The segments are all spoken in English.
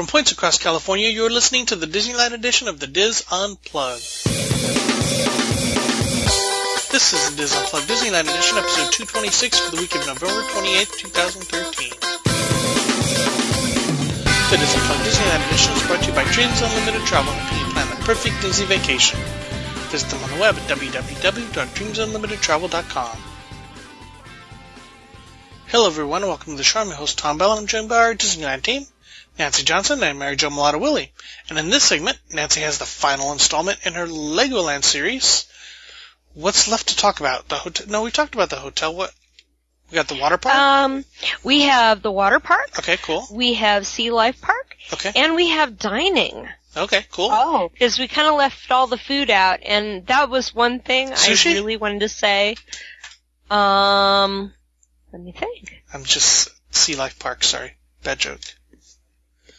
From points across California, you're listening to the Disneyland edition of the Diz Unplugged. This is the Diz Unplugged Disneyland edition, episode 226 for the week of November 28th, 2013. The Diz Unplugged Disneyland edition is brought to you by Dreams Unlimited Travel, helping you plan the perfect Disney vacation. Visit them on the web at www.dreamsunlimitedtravel.com. Hello everyone, welcome to the show. I'm your host Tom Bell, and I'm joined by our Disneyland team. Nancy Johnson and Mary Jo Mulatto Willie. And in this segment, Nancy has the final installment in her Legoland series. What's left to talk about? The hotel? No, we talked about the hotel. What? We got the water park. Um, we have the water park. okay, cool. We have Sea Life Park, Okay, and we have dining. okay, cool. Oh, Because we kind of left all the food out, and that was one thing Sushi? I really wanted to say. Um, let me think. I'm just Sea Life Park. Sorry, bad joke.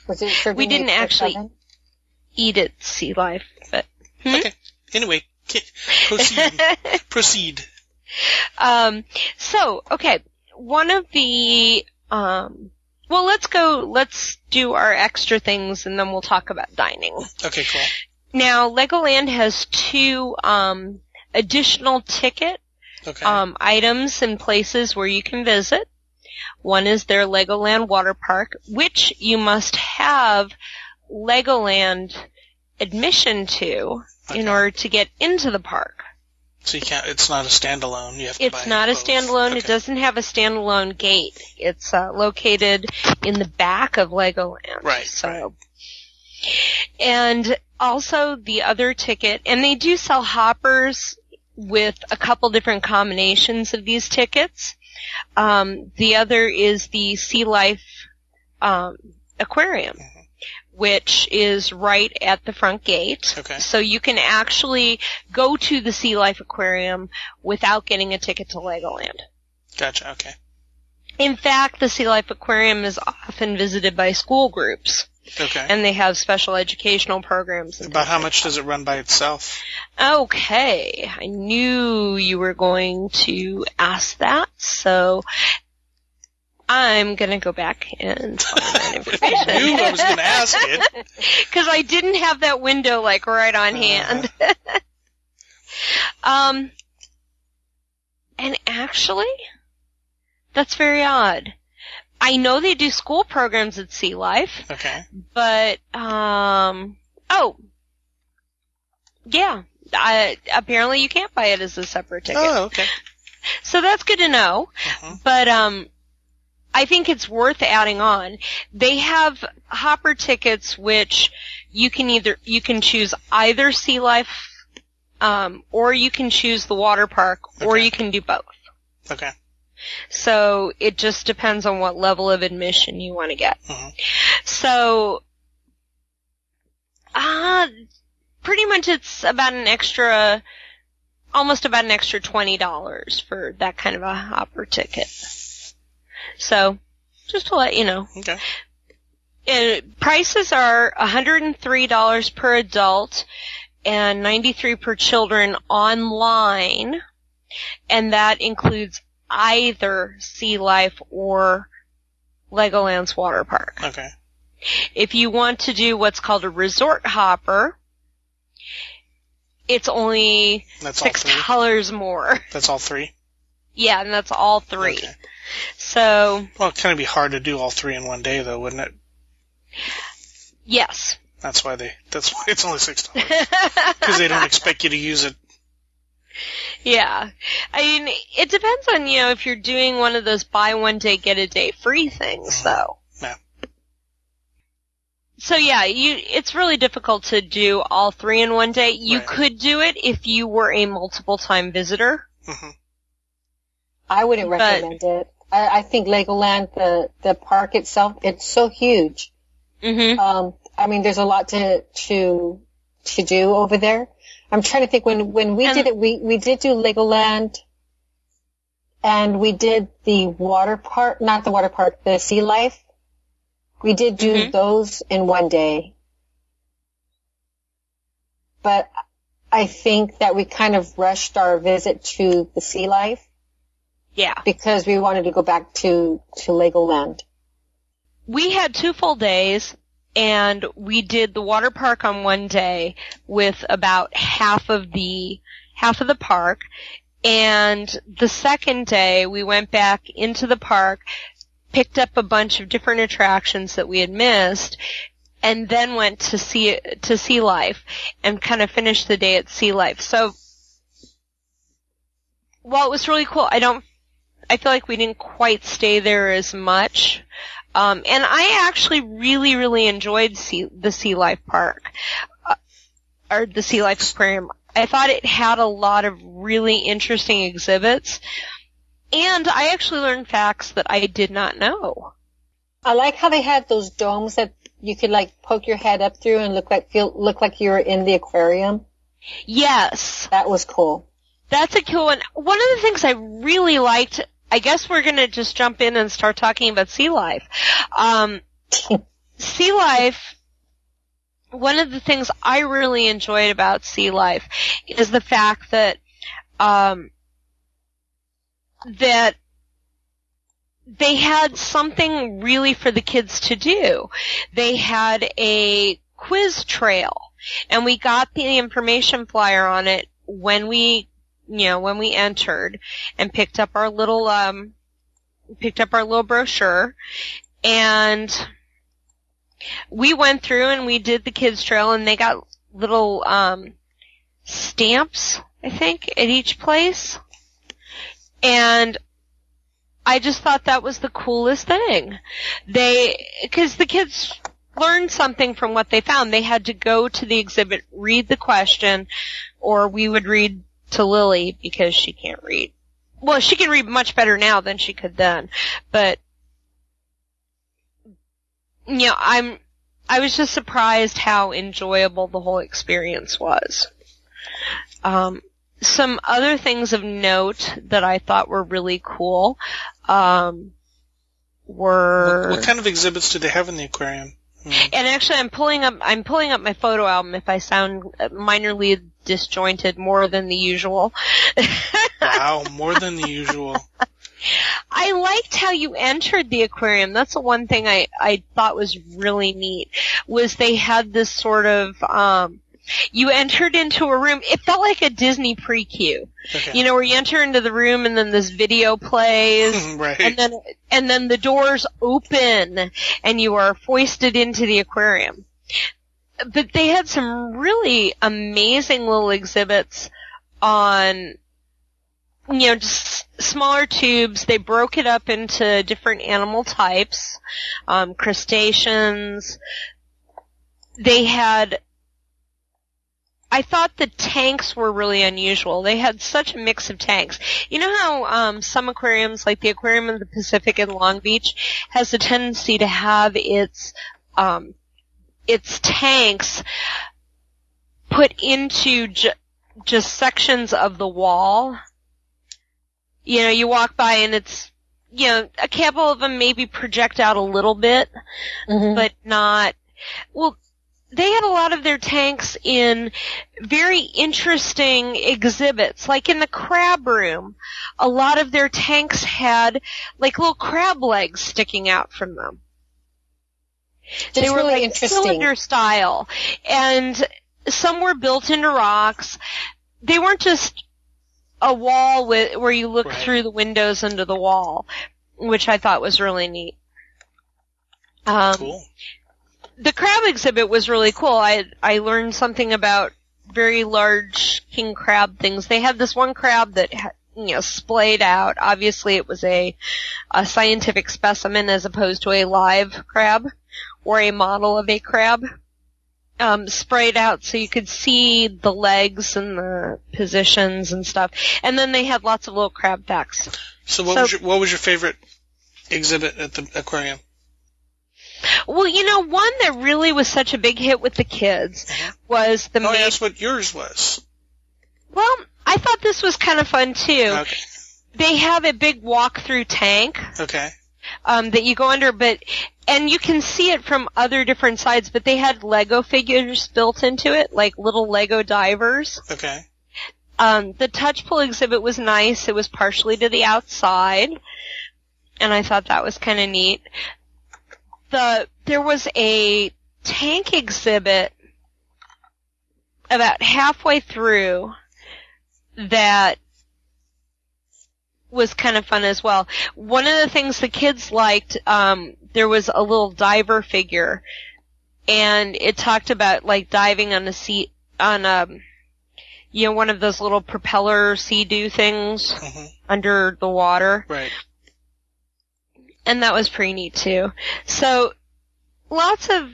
Was it serving We didn't actually- seven? Eat it, Sea Life, but. Hmm? Okay. Anyway, proceed. proceed. Um, so, okay, one of the, um, well, let's go, let's do our extra things and then we'll talk about dining. Okay, cool. Now, Legoland has two, um, additional ticket, Okay. um, items and places where you can visit. One is their Legoland water park, which you must have Legoland admission to in order to get into the park. so you can't. It's not a standalone. You have to buy It's not a both. standalone. It doesn't have a standalone gate. It's uh, located in the back of Legoland. Right, So, right. and also the other ticket, and they do sell hoppers with a couple different combinations of these tickets. Um, the other is the Sea Life um, Aquarium, Mm-hmm. which is right at the front gate. Okay. So you can actually go to the Sea Life Aquarium without getting a ticket to Legoland. Gotcha. Okay. In fact, the Sea Life Aquarium is often visited by school groups, Okay. and they have special educational programs. About how much does it run by itself? Okay, I knew you were going to ask that, so I'm gonna go back and find that I knew I was going to ask it. Because I didn't have that window like right on hand. um, and actually, that's very odd. I know they do school programs at Sea Life, Okay. but um, oh, yeah. I, apparently, you can't buy it as a separate ticket, Oh, okay. so that's good to know. Uh-huh. But um, I think it's worth adding on. They have hopper tickets, which you can either you can choose either Sea Life, um, or you can choose the water park, or you can do both. Okay. So it just depends on what level of admission you want to get. Mhm. So, uh, pretty much it's about an extra, almost about an extra twenty dollars for that kind of a hopper ticket. So, just to let you know, Okay. uh, prices are $103 per adult and 93 per children online, and that includes either Sea Life or Legoland's water park. Okay. If you want to do what's called a resort hopper, it's only That's six dollars more. That's all three. Yeah, and that's all three. Okay. So, Well, it'd kind of be hard to do all three in one day, though, wouldn't it? yes. That's why they. That's why it's only six dollars because they don't expect you to use it. Yeah. I mean, it depends on, you know, if you're doing one of those buy one day, get a day free things, though. Yeah. So yeah, you, it's really difficult to do all three in one day. You Right. could do it if you were a multiple time visitor. hmm I wouldn't But- recommend it. I, I think Legoland, the the park itself, it's so huge. hmm Um, I mean, there's a lot to to to do over there. I'm trying to think when when we And- did it, we we did do Legoland, and we did the water park, not the water park, the Sea Life. We did do Mhm. those in one day, but I think that we kind of rushed our visit to the Sea Life Yeah. because we wanted to go back to to Legoland. We had two full days and we did the water park on one day with about half of the half of the park. And the second day we went back into the park picked up a bunch of different attractions that we had missed and then went to see to Sea Life and kind of finished the day at Sea Life. So while it was really cool I don't I feel like we didn't quite stay there as much um, and I actually really, really enjoyed sea, the Sea Life Park, uh, or the Sea Life Aquarium. I thought it had a lot of really interesting exhibits, and I actually learned facts that I did not know. I like how they had those domes that you could like poke your head up through and look like feel look like you were in the aquarium. Yes, That was cool. that's a cool one. One of the things I really liked I guess we're gonna just jump in and start talking about sea life. Um, sea life, one of the things I really enjoyed about sea life is the fact that, um, that they had something really for the kids to do. They had a quiz trail and we got the information flyer on it when we you know, when we entered and picked up our little, um, picked up our little brochure and we went through and we did the kids trail and they got little, um, stamps, I think, at each place. And I just thought that was the coolest thing. They, cause the kids learned something from what they found. They had to go to the exhibit, read the question, or we would read to Lily because she can't read. Well, she can read much better now than she could then, but you know, I'm I was just surprised how enjoyable the whole experience was. Um, some other things of note that I thought were really cool um, were What, what kind of exhibits do they have in the aquarium? Hmm. and actually, I'm pulling up. I'm pulling up my photo album. If I sound minorly disjointed, more than the usual. Wow, more than the usual. I liked how you entered the aquarium. That's the one thing I I thought was really neat. Was they had this sort of um. You entered into a room. It felt like a Disney pre-queue. Okay. You know, where you enter into the room and then this video plays. right. and then and then the doors open and you are foisted into the aquarium. But they had some really amazing little exhibits on you know just smaller tubes. They broke it up into different animal types, um, crustaceans. They had I thought the tanks were really unusual. They had such a mix of tanks. You know how um, some aquariums, like the Aquarium of the Pacific in Long Beach, has a tendency to have its um, its tanks put into ju- just sections of the wall. You know, you walk by and it's you know a couple of them maybe project out a little bit, Mhm. but not. Well, they had a lot of their tanks in very interesting exhibits. Like in the crab room, a lot of their tanks had like little crab legs sticking out from them. They were really like interesting. cylinder style, and some were built into rocks. They weren't just a wall with where you look Right. through the windows into the wall, which I thought was really neat. Um, cool. the crab exhibit was really cool. I I learned something about very large king crab things. They had this one crab that ha- you know splayed out. Obviously, it was a a scientific specimen as opposed to a live crab or a model of a crab. Um, sprayed out so you could see the legs and the positions and stuff. And then they had lots of little crab facts. So what so- was your what was your favorite exhibit at the aquarium? Well, you know, one that really was such a big hit with the kids Mhm. was the Oh, maid that's what yours was. Well, I thought this was kind of fun too. Okay. They have a big walk-through tank Okay. Um, that you go under, but and you can see it from other different sides. But they had Lego figures built into it, like little Lego divers. Okay. Um, the touch pull exhibit was nice. It was partially to the outside, and I thought that was kind of neat. The there was a tank exhibit about halfway through that was kind of fun as well. One of the things the kids liked, um, there was a little diver figure, and it talked about like diving on a sea on a, you know, one of those little propeller sea doo things hmm under the water, Right. and that was pretty neat too. So, lots of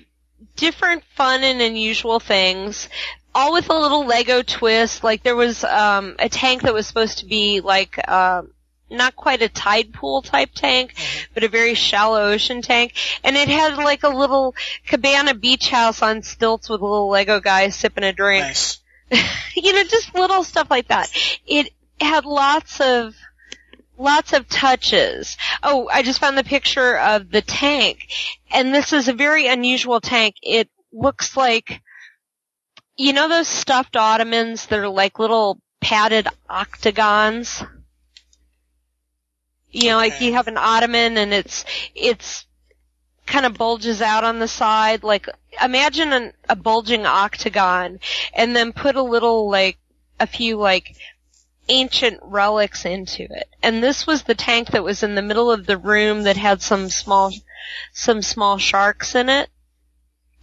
different fun and unusual things. All with a little Lego twist. Like there was um, a tank that was supposed to be like um, not quite a tide pool type tank, mm-hmm. but a very shallow ocean tank. And it had like a little cabana beach house on stilts with a little Lego guy sipping a drink. Nice. you know, just little stuff like that. It had lots of lots of touches. Oh, I just found the picture of the tank, and this is a very unusual tank. It looks like, you know, those stuffed ottomans that are like little padded octagons. You know, like you have an ottoman and it's it's kind of bulges out on the side. Like imagine an, a bulging octagon, and then put a little like a few like ancient relics into it. And this was the tank that was in the middle of the room that had some small some small sharks in it.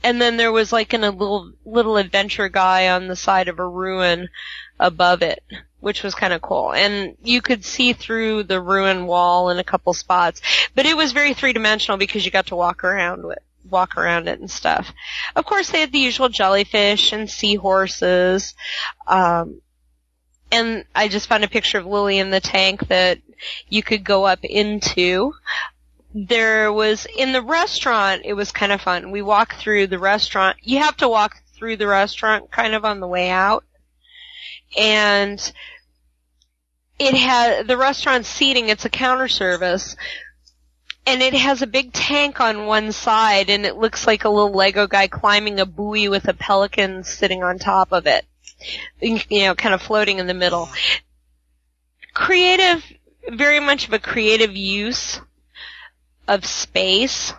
And then there was like an, a little little adventure guy on the side of a ruin above it, which was kind of cool. And you could see through the ruin wall in a couple spots, but it was very three dimensional because you got to walk around walk around it and stuff. Of course, they had the usual jellyfish and seahorses. Um, and I just found a picture of Lily in the tank that you could go up into. There was in the restaurant. It was kind of fun. We walked through the restaurant. You have to walk through the restaurant kind of on the way out, and it had the restaurant seating. It's a counter service, and it has a big tank on one side, and it looks like a little Lego guy climbing a buoy with a pelican sitting on top of it. You know, kind of floating in the middle. Creative, very much of a creative use of space.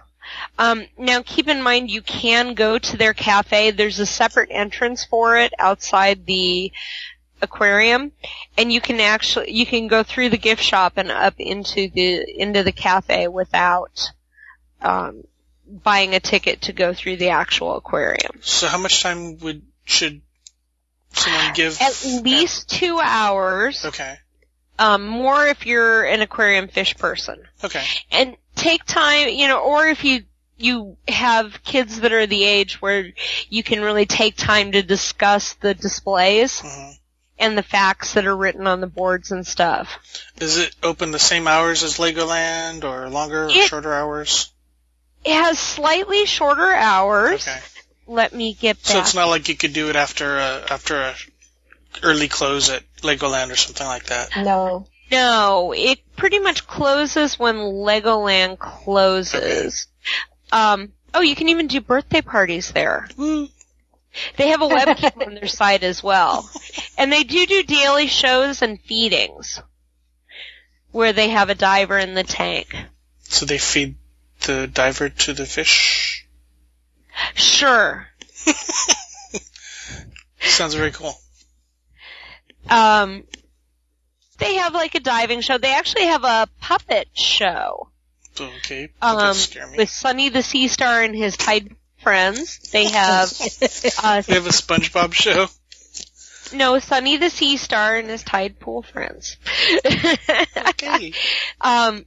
Um, now keep in mind you can go to their cafe. There's a separate entrance for it outside the aquarium and you can actually you can go through the gift shop and up into the into the cafe without um, buying a ticket to go through the actual aquarium. So how much time would should someone give? At least two hours. Okay. Um, more if you're an aquarium fish person. Okay. and take time, you know, or if you you have kids that are the age where you can really take time to discuss the displays hmm and the facts that are written on the boards and stuff. Is it open the same hours as Legoland, or longer or It- shorter hours? It has slightly shorter hours. Okay. Let me get back. So it's not like you could do it after a after a early close at Legoland or something like that. No. No, it pretty much closes when Legoland closes. Um, oh, you can even do birthday parties there. Woo. They have a webcam on their site as well. And they do do daily shows and feedings where they have a diver in the tank. So they feed the diver to the fish. Sure. Sounds very cool. Um, they have like a diving show. They actually have a puppet show. Okay. Um, scare me. with Sunny the Sea Star and his Tide friends. They have, uh, They have a SpongeBob show. no, Sunny the Sea Star and his Tide Pool friends. Okay. Um,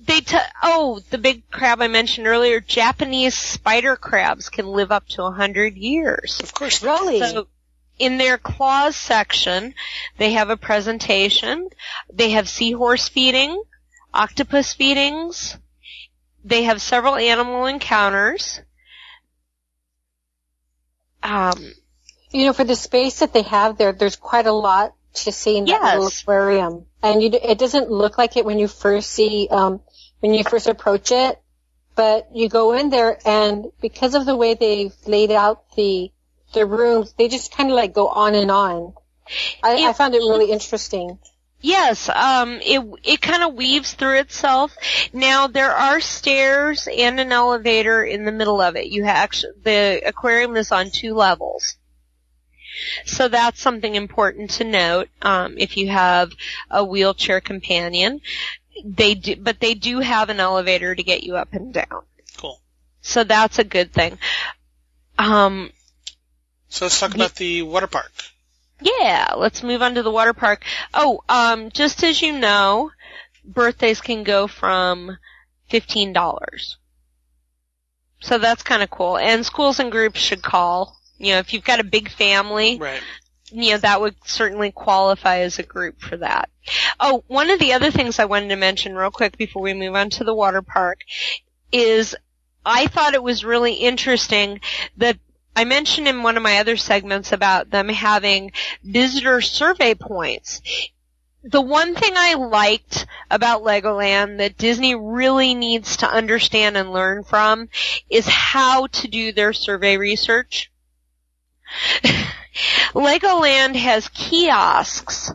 they t- oh, the big crab I mentioned earlier, Japanese spider crabs can live up to a hundred years. Of course. Really? So, in their claws section, they have a presentation. They have seahorse feeding, octopus feedings. They have several animal encounters. Um, You know, for the space that they have there, there's quite a lot to see in that Yes. little aquarium. And you, it doesn't look like it when you first see, um, when you first approach it, but you go in there and because of the way they've laid out the, the rooms, they just kind of like go on and on. I, I found it really interesting. Yes, um, it it kind of weaves through itself. Now there are stairs and an elevator in the middle of it. You have actually the aquarium is on two levels, so that's something important to note. Um, if you have a wheelchair companion, they do, but they do have an elevator to get you up and down. Cool. So that's a good thing. Um, So let's talk about the water park. Yeah, let's move on to the water park. Oh, um, just as you know, birthdays can go from fifteen dollars. So that's kind of cool. And schools and groups should call. You know, if you've got a big family, Right. you know, that would certainly qualify as a group for that. Oh, one of the other things I wanted to mention real quick before we move on to the water park is I thought it was really interesting that I mentioned in one of my other segments about them having visitor survey points. The one thing I liked about Legoland that Disney really needs to understand and learn from is how to do their survey research. Legoland has kiosks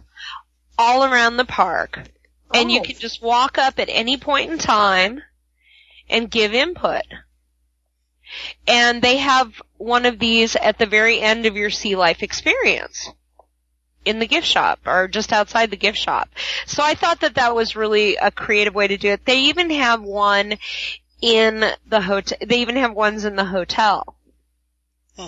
all around the park and you Oh. can just walk up at any point in time and give input. And they have one of these at the very end of your Sea Life experience in the gift shop or just outside the gift shop. So I thought that that was really a creative way to do it. They even have one in the hotel. They even have ones in the hotel. Hmm.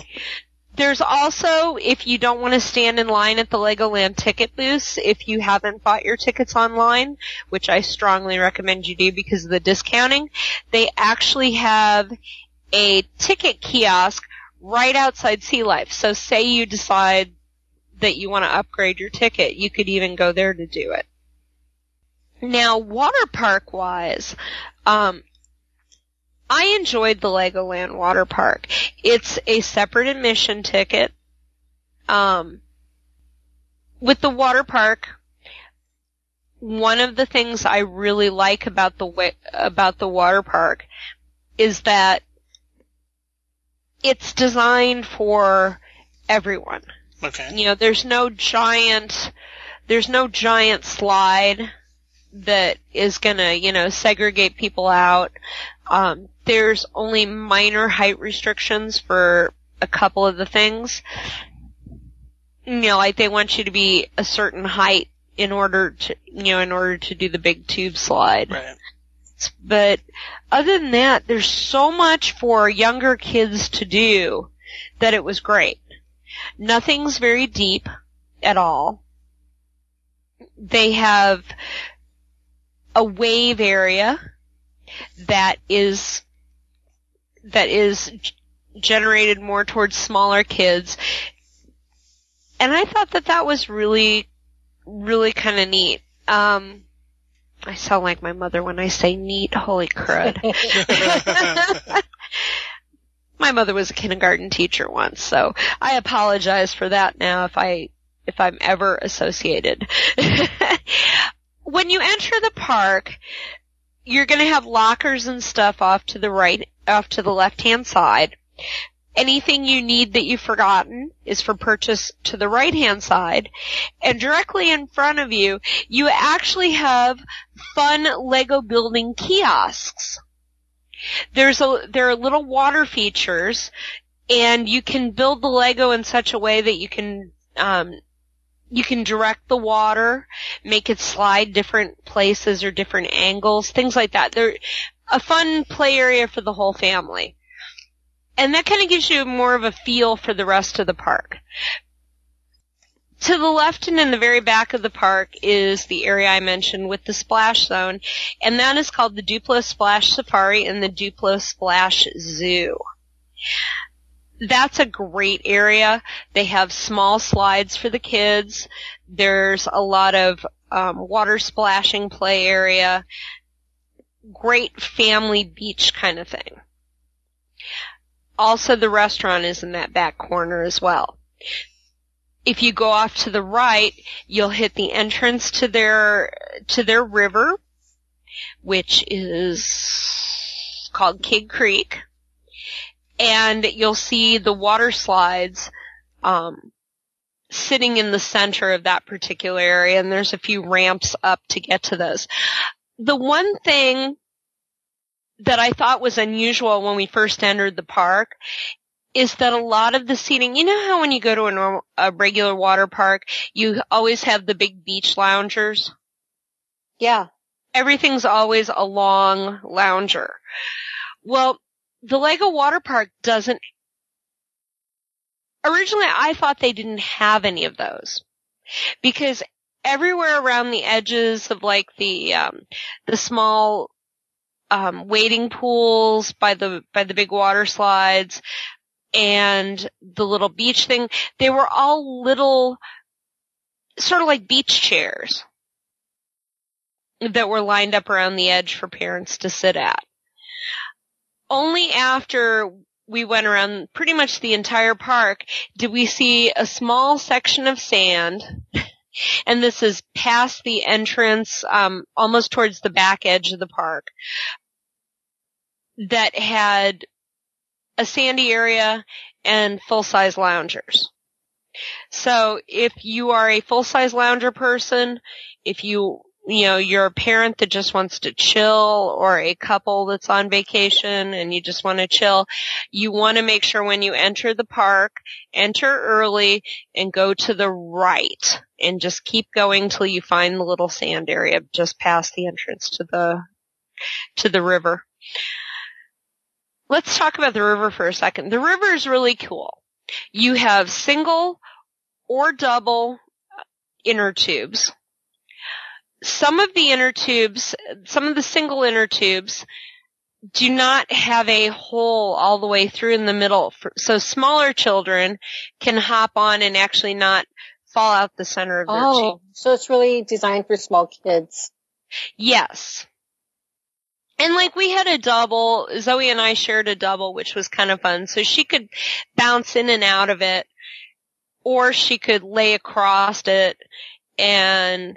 There's also, if you don't want to stand in line at the Legoland ticket booths, if you haven't bought your tickets online, which I strongly recommend you do because of the discounting, they actually have a ticket kiosk right outside Sea Life. So say you decide that you want to upgrade your ticket, you could even go there to do it. Now, water park wise, um, I enjoyed the Legoland water park. It's a separate admission ticket. Um, with the water park, one of the things I really like about the about the water park is that it's designed for everyone. Okay. You know, there's no giant, there's no giant slide that is gonna, you know, segregate people out. Um, there's only minor height restrictions for a couple of the things. You know, like they want you to be a certain height in order to, you know, in order to do the big tube slide. Right. But other than that, there's so much for younger kids to do that it was great. Nothing's very deep at all. They have a wave area that is that is generated more towards smaller kids. And I thought that that was really really kind of neat. Um I sound like my mother when I say neat. Holy crud. my mother was a kindergarten teacher once, so I apologize for that now if I if I'm ever associated. when you enter the park, you're going to have lockers and stuff off to the right, off to the left-hand side. Anything you need that you've forgotten is for purchase to the right-hand side. And directly in front of you, you actually have fun Lego building kiosks. There's a, there are little water features and you can build the Lego in such a way that you can, um, you can direct the water, make it slide different places or different angles, things like that. They're a fun play area for the whole family. And that kind of gives you more of a feel for the rest of the park. To the left and in the very back of the park is the area I mentioned with the splash zone, and that is called the Duplo Splash Safari and the Duplo Splash Zoo. That's a great area. They have small slides for the kids. There's a lot of um, water splashing play area. Great family beach kind of thing. Also, the restaurant is in that back corner as well. If you go off to the right, you'll hit the entrance to their to their river, which is called Kid Creek and you'll see the water slides um, sitting in the center of that particular area and there's a few ramps up to get to those. The one thing that I thought was unusual when we first entered the park is that a lot of the seating, you know how when you go to a normal, a regular water park, you always have the big beach loungers? Yeah. Everything's always a long lounger. Well, the Lego water park doesn't originally I thought they didn't have any of those because everywhere around the edges of like the um, the small um, wading pools by the by the big water slides and the little beach thing, they were all little sort of like beach chairs that were lined up around the edge for parents to sit at. Only after we went around pretty much the entire park did we see a small section of sand and this is past the entrance um, almost towards the back edge of the park that had a sandy area and full-size loungers. So if you are a full-size lounger person if you you know, you're a parent that just wants to chill or a couple that's on vacation and you just want to chill, you want to make sure when you enter the park, enter early and go to the right and just keep going till you find the little sand area just past the entrance to the, to the river. Let's talk about the river for a second. The river is really cool. You have single or double uh, inner tubes some of the inner tubes, some of the single inner tubes do not have a hole all the way through in the middle. So smaller children can hop on and actually not fall out the center of their oh, tube. so it's really designed for small kids. Yes. And like we had a double, Zoe and I shared a double, which was kind of fun. So she could bounce in and out of it, or she could lay across it and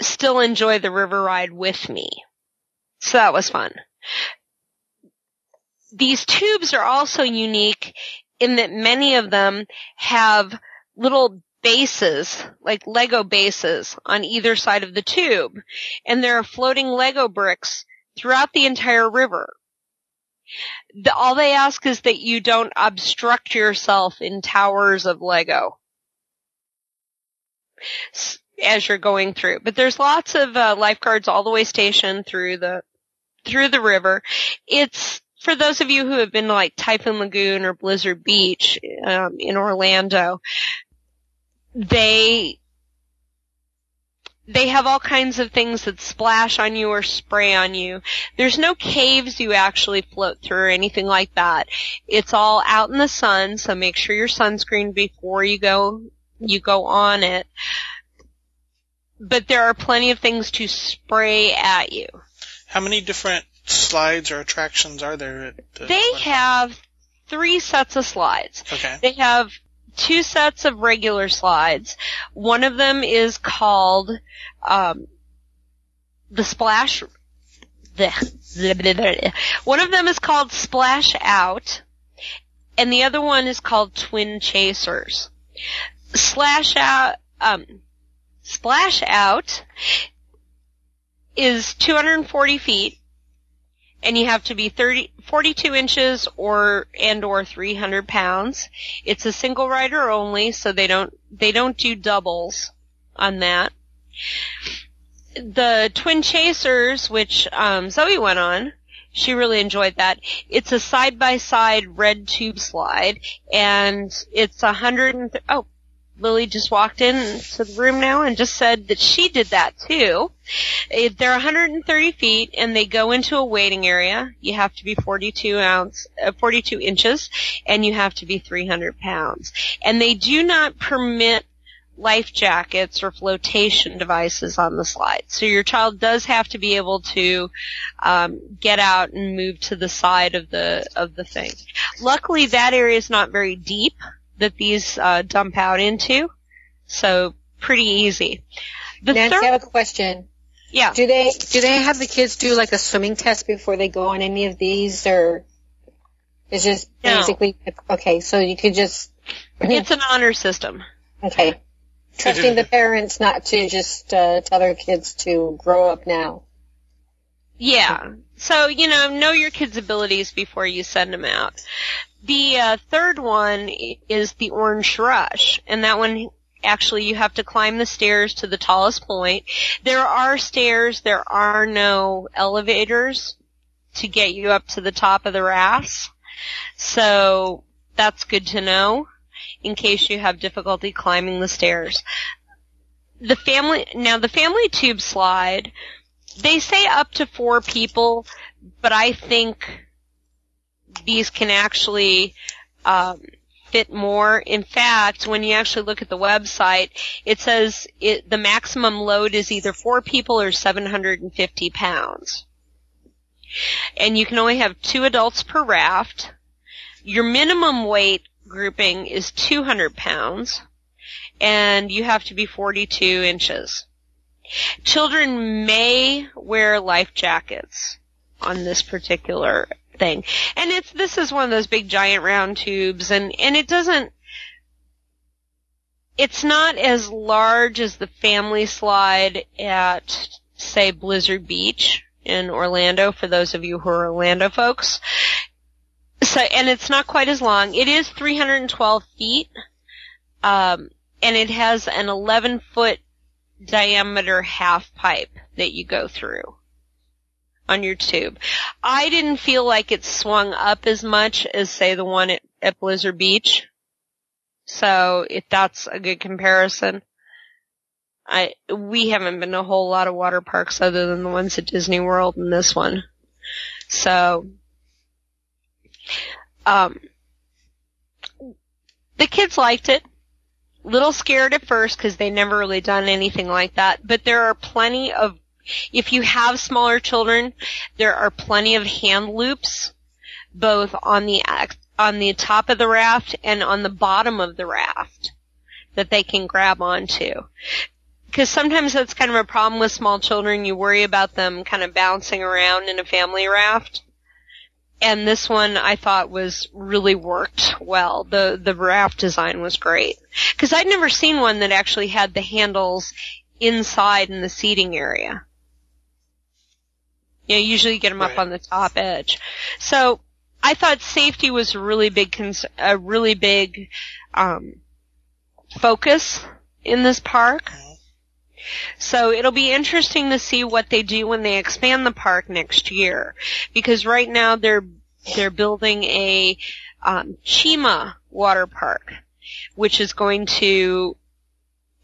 still enjoy the river ride with me. So that was fun. These tubes are also unique in that many of them have little bases, like Lego bases on either side of the tube. And there are floating Lego bricks throughout the entire river. The, all they ask is that you don't obstruct yourself in towers of Lego as you're going through. But there's lots of uh, lifeguards all the way stationed through the through the river. It's for those of you who have been to like Typhoon Lagoon or Blizzard Beach um, in Orlando. They they have all kinds of things that splash on you or spray on you. There's no caves you actually float through or anything like that. It's all out in the sun, so make sure you're sunscreened before you go you go on it but there are plenty of things to spray at you. How many different slides or attractions are there? At the they park? have three sets of slides. Okay. They have two sets of regular slides. One of them is called um, the splash. The, one of them is called Splash Out, and the other one is called Twin Chasers. Slash Out. Um, Splash Out is 240 feet and you have to be 30, 42 inches or, and or 300 pounds. It's a single rider only, so they don't, they don't do doubles on that. The Twin Chasers, which, um, Zoe went on, she really enjoyed that. It's a side by side red tube slide and it's hundred and, oh, Lily just walked into the room now and just said that she did that too. They're 130 feet and they go into a waiting area. You have to be 42 ounce, uh, 42 inches and you have to be 300 pounds. And they do not permit life jackets or flotation devices on the slide. So your child does have to be able to um, get out and move to the side of the of the thing. Luckily, that area is not very deep, that these uh, dump out into. So pretty easy. The Nancy, third, I have a question. Yeah. Do they do they have the kids do like a swimming test before they go on any of these, or is just no. basically okay? So you could just It's an honor system. Okay. Trusting the parents not to just uh, tell their kids to grow up now. Yeah. So, you know, know your kids' abilities before you send them out. The uh, third one is the Orange Rush, and that one actually you have to climb the stairs to the tallest point. There are stairs, there are no elevators to get you up to the top of the rafts. So that's good to know in case you have difficulty climbing the stairs. The family, now the family tube slide, they say up to four people, but I think these can actually um, fit more. In fact, when you actually look at the website, it says it, the maximum load is either four people or 750 pounds. And you can only have two adults per raft. Your minimum weight grouping is 200 pounds, and you have to be 42 inches. Children may wear life jackets on this particular thing. And it's, this is one of those big giant round tubes and, and it doesn't, it's not as large as the family slide at, say, Blizzard Beach in Orlando for those of you who are Orlando folks. So, and it's not quite as long. It is 312 feet, um, and it has an 11 foot diameter half pipe that you go through on your tube. I didn't feel like it swung up as much as say the one at, at Blizzard Beach. So if that's a good comparison. I, we haven't been to a whole lot of water parks other than the ones at Disney World and this one. So, um, the kids liked it. Little scared at first because they never really done anything like that, but there are plenty of if you have smaller children, there are plenty of hand loops, both on the on the top of the raft and on the bottom of the raft that they can grab onto. Because sometimes that's kind of a problem with small children. You worry about them kind of bouncing around in a family raft. And this one I thought was really worked well. The the raft design was great. Because I'd never seen one that actually had the handles inside in the seating area. You know, usually you get them right. up on the top edge. So I thought safety was a really big, cons- a really big um, focus in this park. So it'll be interesting to see what they do when they expand the park next year, because right now they're they're building a um, Chima water park, which is going to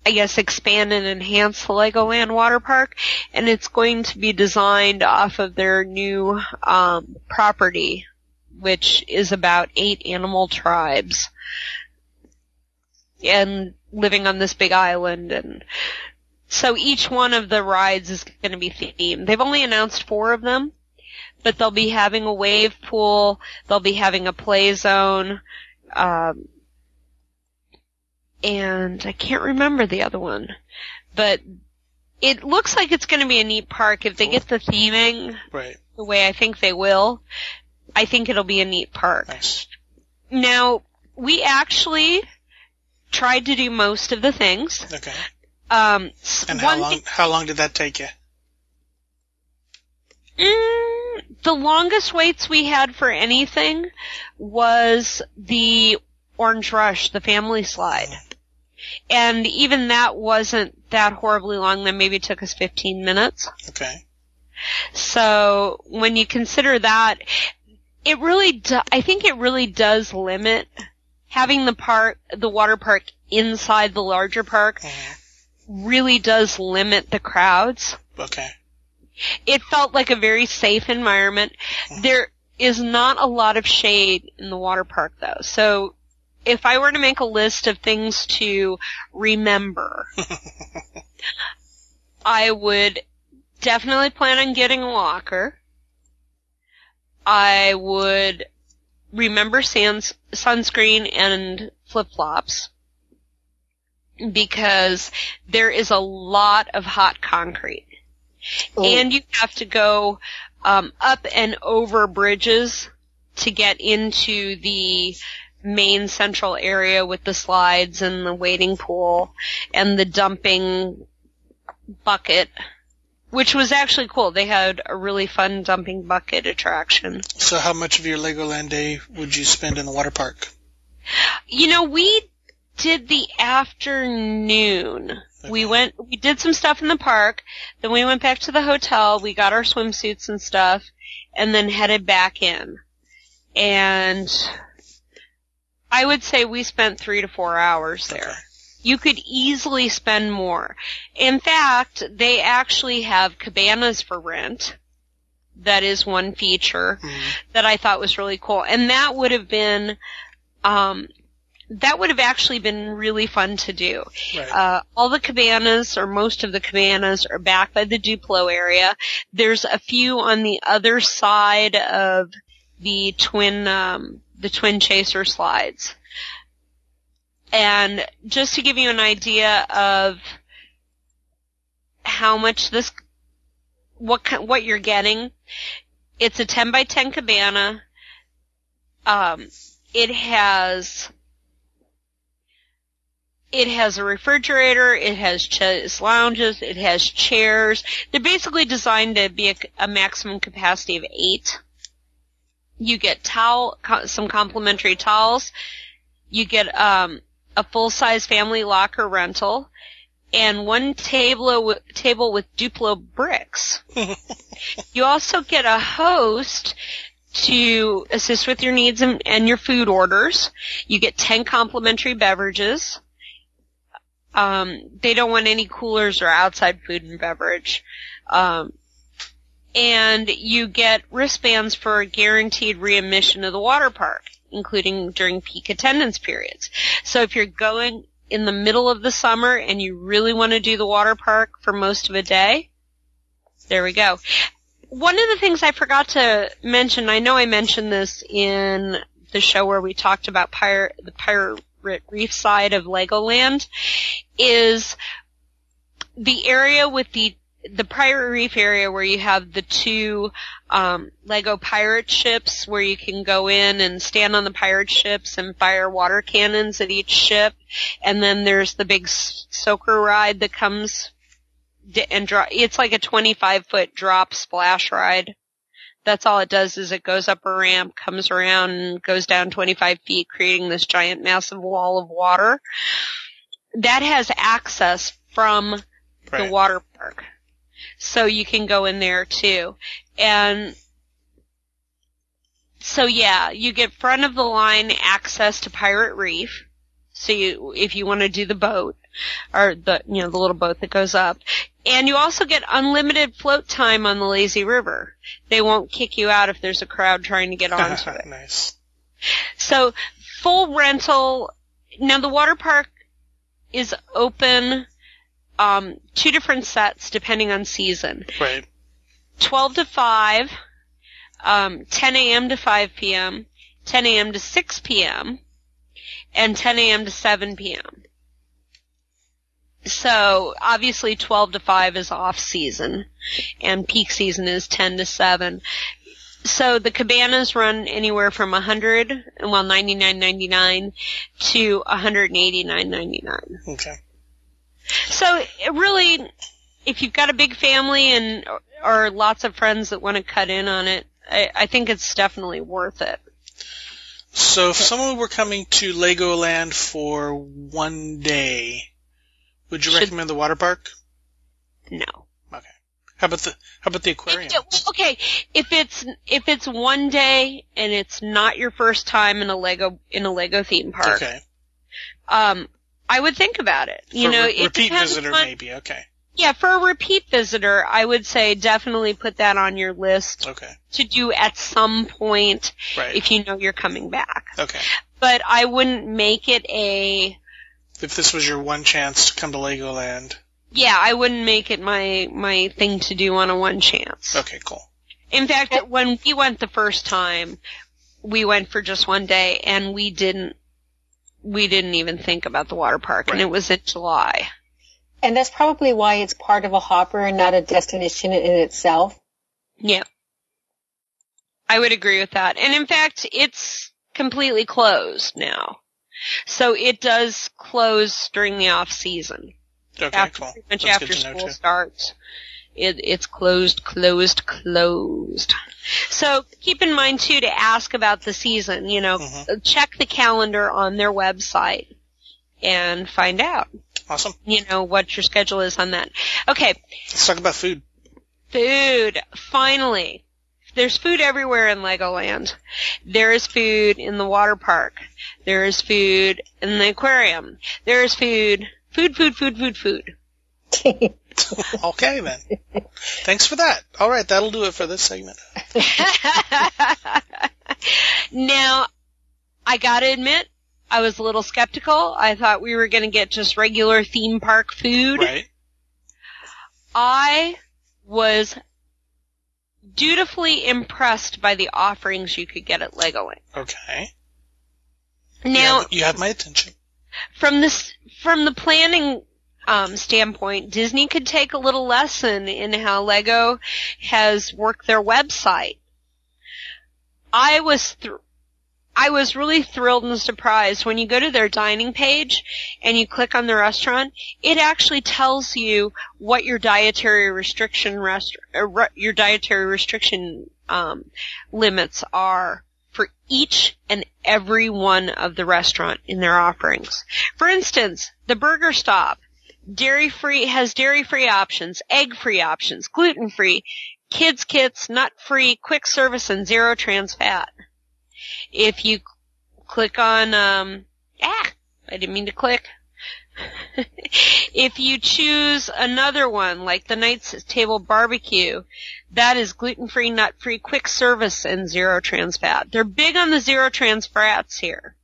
I guess, expand and enhance the Legoland water park, and it's going to be designed off of their new um, property, which is about eight animal tribes, and living on this big island, and so each one of the rides is going to be themed. They've only announced four of them, but they'll be having a wave pool, they'll be having a play zone, um, and I can't remember the other one, but it looks like it's going to be a neat park if they get the theming right. the way I think they will. I think it'll be a neat park. Nice. Now we actually tried to do most of the things. Okay. Um, and how long? how long did that take you? Mm, the longest waits we had for anything was the Orange Rush, the family slide. And even that wasn't that horribly long. That maybe it took us 15 minutes. Okay. So when you consider that, it really, do, I think it really does limit having the park, the water park inside the larger park. Mm-hmm. Really does limit the crowds. Okay. It felt like a very safe environment. Mm-hmm. There is not a lot of shade in the water park though. So if I were to make a list of things to remember, I would definitely plan on getting a locker. I would remember sans- sunscreen and flip flops because there is a lot of hot concrete. Oh. And you have to go um, up and over bridges to get into the main central area with the slides and the wading pool and the dumping bucket, which was actually cool. They had a really fun dumping bucket attraction. So how much of your Legoland day would you spend in the water park? You know, we did the afternoon. We went, we did some stuff in the park, then we went back to the hotel, we got our swimsuits and stuff, and then headed back in. And I would say we spent three to four hours there. Okay. You could easily spend more. In fact, they actually have cabanas for rent. That is one feature Mhm. that I thought was really cool. And that would have been, um, that would have actually been really fun to do. Right. Uh, all the cabanas, or most of the cabanas, are back by the Duplo area. There's a few on the other side of the twin, um, the twin chaser slides. And just to give you an idea of how much this, what what you're getting, it's a 10 by 10 cabana. Um, it has it has a refrigerator, it has ch- lounges, it has chairs. They're basically designed to be a, a maximum capacity of eight. You get towel, some complimentary towels. You get um, a full-size family locker rental, and one table table with Duplo bricks. you also get a host to assist with your needs and, and your food orders. You get 10 complimentary beverages. Um, they don't want any coolers or outside food and beverage. Um, and you get wristbands for a guaranteed readmission of the water park, including during peak attendance periods. So if you're going in the middle of the summer and you really want to do the water park for most of a day, there we go. One of the things I forgot to mention, I know I mentioned this in the show where we talked about pirate, the pirate reef side of Legoland, is the area with the the pirate reef area where you have the two um, Lego pirate ships where you can go in and stand on the pirate ships and fire water cannons at each ship, and then there's the big soaker ride that comes and draw. It's like a 25 foot drop splash ride. That's all it does is it goes up a ramp, comes around, and goes down 25 feet, creating this giant massive wall of water. That has access from the water park. So you can go in there too. And so yeah, you get front of the line access to Pirate Reef. So you, if you want to do the boat, or the, you know, the little boat that goes up. And you also get unlimited float time on the lazy river. They won't kick you out if there's a crowd trying to get onto it. nice. So full rental. Now the water park is open um, two different sets depending on season. Right. 12 to 5, um, 10 a.m. to 5 p.m., 10 a.m. to 6 p.m., and 10 a.m. to 7 p.m. So obviously 12 to 5 is off season and peak season is 10 to 7. So the cabanas run anywhere from 100, well 99.99 to 189.99. Okay. So it really, if you've got a big family and or, lots of friends that want to cut in on it, I, I think it's definitely worth it. So if someone were coming to Legoland for one day, would you Should- recommend the water park? No. Okay. How about the how about the aquarium? Okay, if it's if it's one day and it's not your first time in a Lego in a Lego theme park, Okay. um, I would think about it. You For know, re- repeat visitor on- maybe. Okay. Yeah, for a repeat visitor, I would say definitely put that on your list Okay. to do at some point Right. if you know you're coming back. okay. But I wouldn't make it a If this was your one chance to come to Legoland. Yeah, I wouldn't make it my my thing to do on a one chance. Okay, cool. In fact, when we went the first time, we went for just one day and we didn't we didn't even think about the water park and it was in July. And that's probably why it's part of a hopper and not a destination in itself. Yeah. I would agree with that. And in fact, it's completely closed now. So it does close during the off season. Okay, after cool. pretty much That's after good to know, school too. starts. It, it's closed, closed, closed. So keep in mind too to ask about the season. You know, Mhm. check the calendar on their website and find out. Awesome. You know what your schedule is on that. Okay, Let's talk about food. food. Finally, there's food everywhere in Legoland. There is food in the water park. There is food in the aquarium. There is food. Food, food, food, food, food. Okay then. Thanks for that. All right, that'll do it for this segment. now, I gotta admit, I was a little skeptical. I thought we were gonna get just regular theme park food. Right? I was dutifully impressed by the offerings you could get at Legoland. Okay. Now, you, have, you have my attention. from this, from the planning um, standpoint, Disney could take a little lesson in how Lego has worked their website. I was thr- I was really thrilled and surprised when you go to their dining page and you click on the restaurant. It actually tells you what your dietary restriction rest- uh, your dietary restriction um, limits are for each and every one of the restaurant in their offerings. For instance, the Burger Stop dairy free has dairy free options, egg free options, gluten free, kids kits, nut free, quick service, and zero trans fat. If you click on um ah, I didn't mean to click. if you choose another one like the Knights Table Barbecue, that is gluten free, nut free, quick service, and zero trans fat. They're big on the zero trans fats here.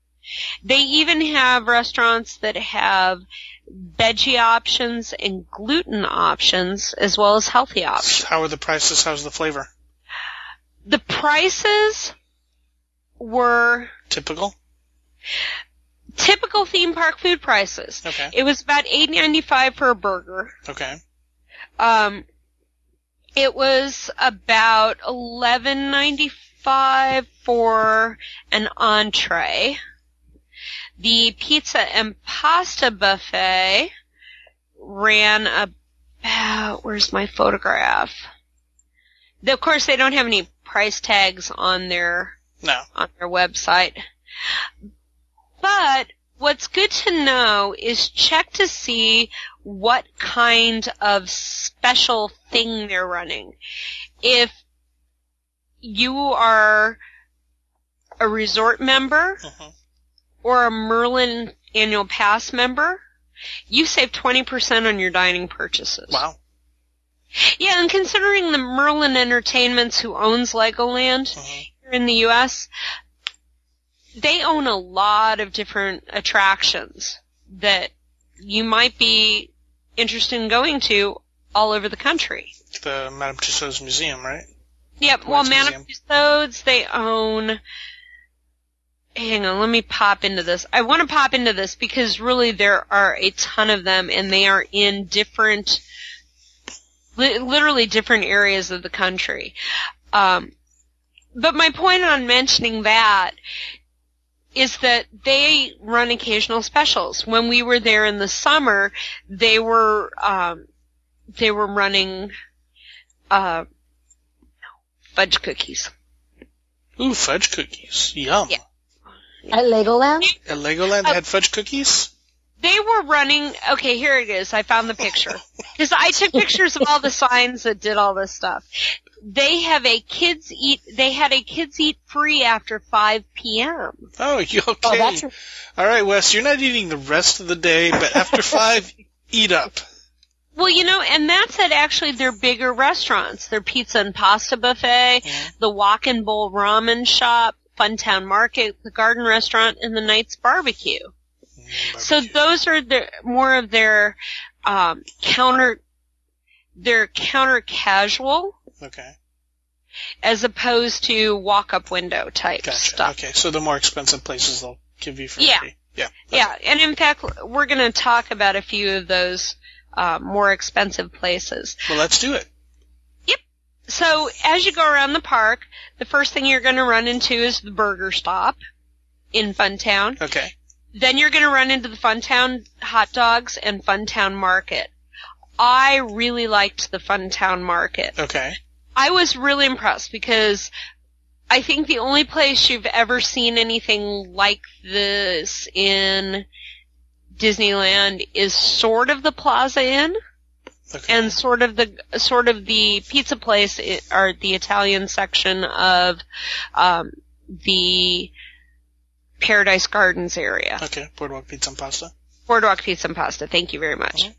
They even have restaurants that have veggie options and gluten options as well as healthy options. How are the prices? How's the flavor? The prices were Typical? typical theme park food prices. Okay. It was about eight ninety five for a burger. Okay. Um, it was about eleven ninety five for an entree. The pizza and pasta buffet ran about. Where's my photograph? The- Of course, they don't have any price tags on their No. on their website. But what's good to know is check to see what kind of special thing they're running. If you are a resort member Mhm. Or a Merlin annual pass member, you save 20% on your dining purchases. Wow. Yeah, and considering the Merlin Entertainments who owns Legoland, Mhm. here in the U.S., they own a lot of different attractions that you might be interested in going to all over the country. The Madame Tussauds Museum, right? Yep, well, Madame Tussauds, they own, hang on, let me pop into this. I want to pop into this because really there are a ton of them and they are in different, li- literally different areas of the country. Um, but my point on mentioning that is that they run occasional specials. When we were there in the summer, they were um, they were running uh, fudge cookies. Ooh, fudge cookies. Yum. Yeah. At Legoland? At Legoland, they had uh, fudge cookies? They were running. Okay, here it is. I found the picture because I took pictures of all the signs that did all this stuff. They have a kids eat. They had a kids eat free after 5 p.m. Oh, you oh, okay? Oh, that's All right, Wes, you're not eating the rest of the day, but after five, eat up. Well, you know, and that's at actually their bigger restaurants. Their pizza and pasta buffet, the Wok and Bowl Ramen Shop, Funtown Market, the Garden Restaurant, and the Knights Barbecue. Mm, So those are the more of their um, counter, their counter casual Okay. as opposed to walk up window type Gotcha. stuff. Okay, so the more expensive places they'll give you for Yeah. free. Yeah. Yeah, and in fact, we're going to talk about a few of those uh, more expensive places. Well, let's do it. So as you go around the park, the first thing you're going to run into is the burger stop. in Funtown. Okay. Then you're going to run into the Funtown hot dogs and Funtown Market. I really liked the Funtown Market. Okay. I was really impressed because I think the only place you've ever seen anything like this in Disneyland is sort of the Plaza Inn Okay. and sort of the sort of the pizza place or the Italian section of um, the Paradise Gardens area. okay. Boardwalk pizza and pasta. Boardwalk Pizza and Pasta. Thank you very much. Mhm.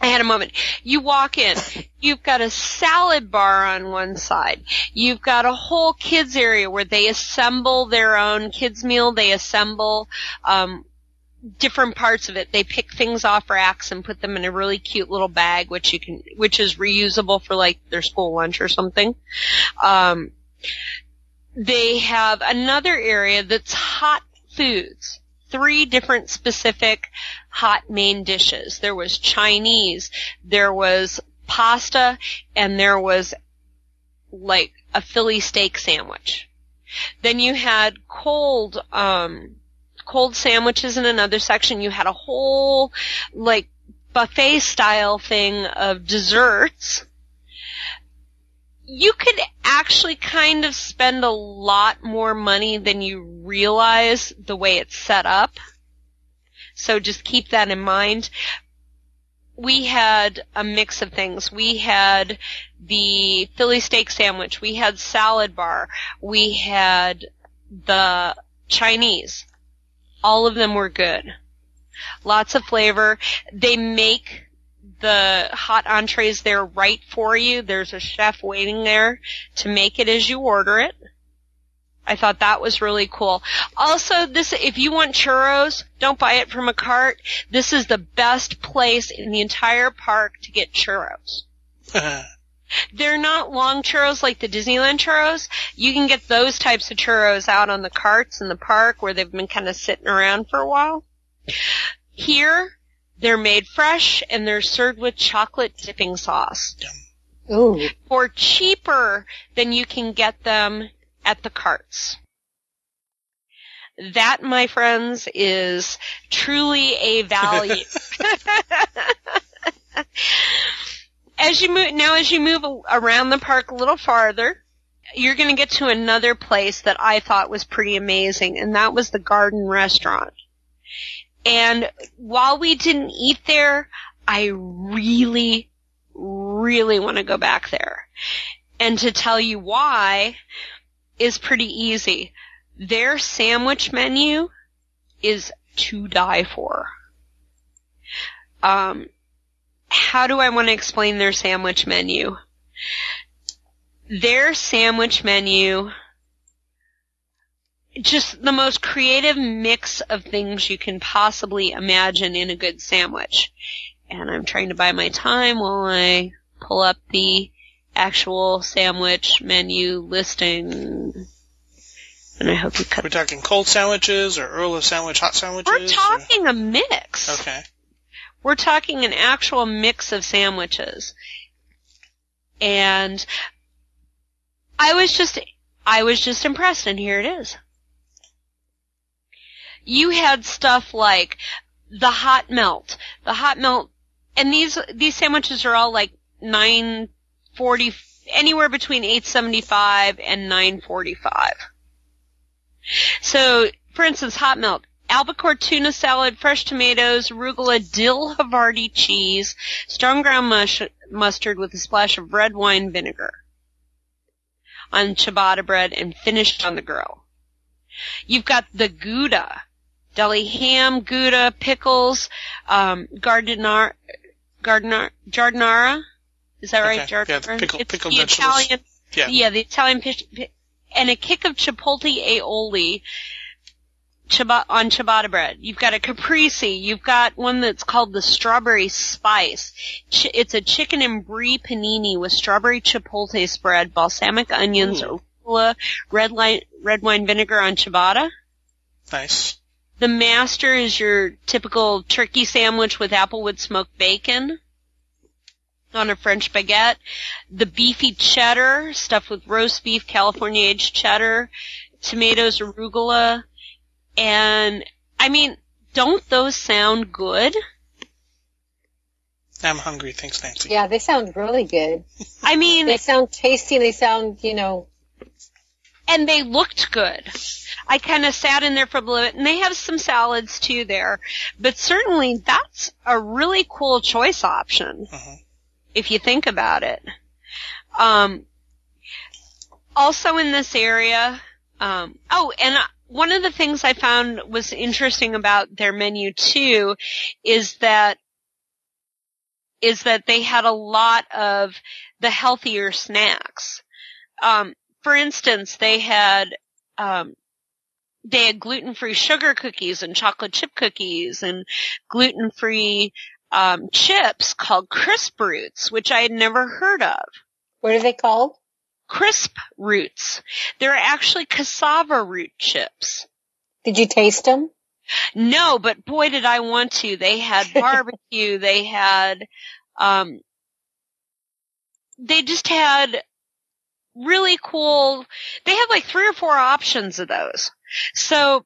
I had a moment. You walk in, you've got a salad bar on one side. You've got a whole kids area where they assemble their own kids meal. They assemble um, different parts of it. They pick things off racks and put them in a really cute little bag, which you can, which is reusable for like their school lunch or something. Um, they have another area that's hot foods. Three different specific hot main dishes. There was Chinese, there was pasta, and there was like a Philly steak sandwich. Then you had cold, um, cold sandwiches in another section. You had a whole, like, buffet style thing of desserts. You could actually kind of spend a lot more money than you realize the way it's set up. So just keep that in mind. We had a mix of things. We had the Philly steak sandwich. We had salad bar. We had the Chinese. All of them were good. Lots of flavor. They make the hot entrees there right for you. There's a chef waiting there to make it as you order it. I thought that was really cool. Also, this, if you want churros, don't buy it from a cart. This is the best place in the entire park to get churros. They're not long churros like the Disneyland churros. You can get those types of churros out on the carts in the park where they've been kind of sitting around for a while. Here, they're made fresh and they're served with chocolate dipping sauce Ooh. for cheaper than you can get them at the carts. That, my friends, is truly a value. as you move, now as you move around the park a little farther, you're going to get to another place that I thought was pretty amazing, and that was the Garden Restaurant. And while we didn't eat there, I really, really want to go back there. And to tell you why is pretty easy. Their sandwich menu is to die for. Um, how do I want to explain their sandwich menu? Their sandwich menu, just the most creative mix of things you can possibly imagine in a good sandwich. And I'm trying to buy my time while I pull up the actual sandwich menu listing. And I hope you cut We're talking cold sandwiches or Earl of Sandwich hot sandwiches? We're or- talking a mix. Okay. We're talking an actual mix of sandwiches. And I was just, I was just impressed and here it is. You had stuff like the hot melt, the hot melt, and these, these sandwiches are all like 940, anywhere between 875 and 945. So, for instance, hot melt, albacore tuna salad, fresh tomatoes, arugula, dill Havarti cheese, strong ground mush- mustard with a splash of red wine vinegar on ciabatta bread and finished on the grill. You've got the Gouda, deli ham, Gouda, pickles, um, gardenar, gardenar, jardinara. Is that right? Okay. Yeah, Jardinara? pickle- it's pickled the vegetables. Italian, Yeah. yeah, the Italian fish, and a kick of chipotle aioli ciabatta, on ciabatta bread. You've got a caprese. You've got one that's called the strawberry spice. Ch- it's a chicken and brie panini with strawberry chipotle spread, balsamic onions, Ooh. arugula, red, li- red wine vinegar on ciabatta. Nice. The master is your typical turkey sandwich with applewood smoked bacon on a French baguette. The beefy cheddar stuffed with roast beef, California aged cheddar, tomatoes, arugula, And I mean, don't those sound good? I'm hungry, thanks Nancy. Yeah, they sound really good. I mean, They sound tasty. They sound, you know, and they looked good. I kind of sat in there for a little bit, and they have some salads too there. But certainly, that's a really cool choice option Mhm. if you think about it. Um, also in this area, um, oh, and one of the things I found was interesting about their menu too is that is that they had a lot of the healthier snacks. Um, for instance, they had um, they had gluten-free sugar cookies and chocolate chip cookies and gluten-free um, chips called Crisp Roots, which I had never heard of. what are they called? Crisp Roots. They're actually cassava root chips. Did you taste them? No, but boy did I want to. They had barbecue, they had, um, they just had really cool, they had like three or four options of those. So,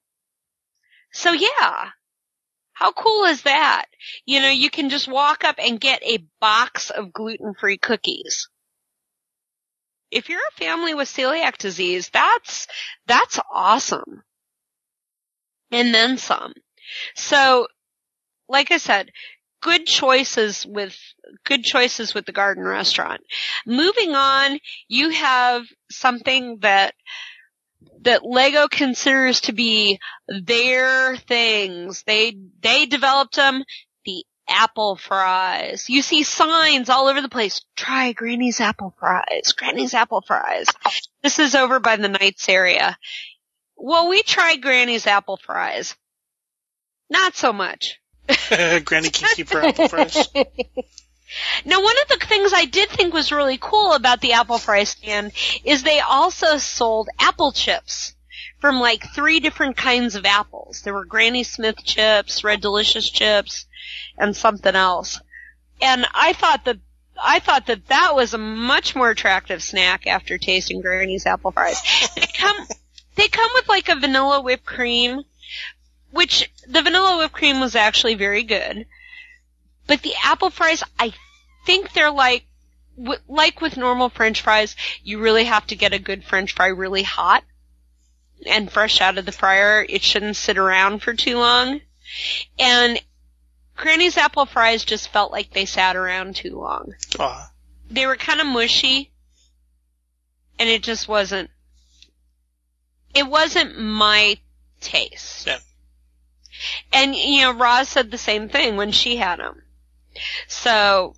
so yeah. How cool is that? You know, you can just walk up and get a box of gluten-free cookies. If you're a family with celiac disease, that's, that's awesome. And then some. So, like I said, good choices with, good choices with the garden restaurant. Moving on, you have something that, that Lego considers to be their things. They, they developed them, the apple fries. You see signs all over the place. Try Granny's apple fries. Granny's apple fries. This is over by the Knights area. Well, we tried Granny's apple fries. Not so much. Granny can keep her apple fries. Now, one of the things I did think was really cool about the apple fry stand is they also sold apple chips from like three different kinds of apples. There were Granny Smith chips, Red Delicious chips, and something else. And I thought that I thought that that was a much more attractive snack after tasting Granny's apple fries. They come they come with like a vanilla whipped cream, which the vanilla whipped cream was actually very good. But the apple fries, I think they're like, like with normal french fries, you really have to get a good french fry really hot and fresh out of the fryer. It shouldn't sit around for too long. And Granny's apple fries just felt like they sat around too long. Aw. They were kind of mushy and it just wasn't, it wasn't my taste. Yeah. And, you know, Roz said the same thing when she had them. So,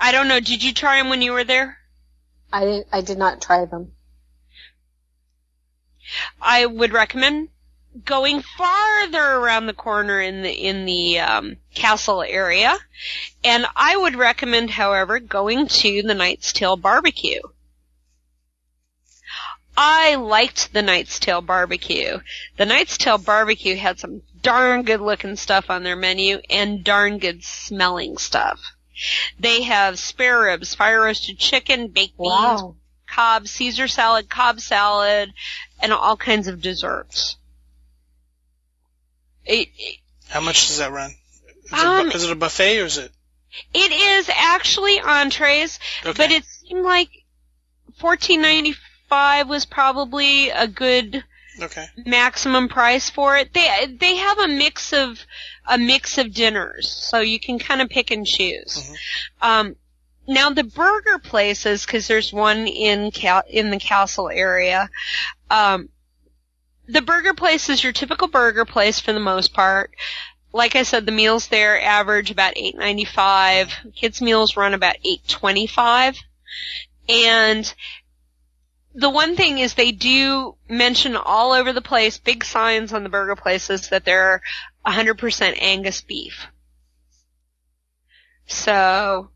I don't know, did you try them when you were there? I I did not try them. I would recommend going farther around the corner in the in the um, castle area, and I would recommend, however, going to the Knight's Tale Barbecue. I liked the Knight's Tale Barbecue. The Knight's Tale Barbecue had some darn good looking stuff on their menu and darn good smelling stuff. They have spare ribs, fire roasted chicken, baked beans, Wow. Cob, Caesar salad, Cobb salad, and all kinds of desserts. It, it, How much does that run? Is, it, Um, a, it a buffet or is it? it is actually entrees, Okay. but it seemed like fourteen ninety five was probably a good okay. maximum price for it. They they have a mix of a mix of dinners, so you can kind of pick and choose. Mhm. Um, now the burger places, because there's one in Cal- in the castle area. Um, the burger place is your typical burger place for the most part. Like I said, the meals there average about eight ninety five. Kids meals run about eight twenty five, and the one thing is they do mention all over the place, big signs on the burger places that they're 100% Angus beef. So,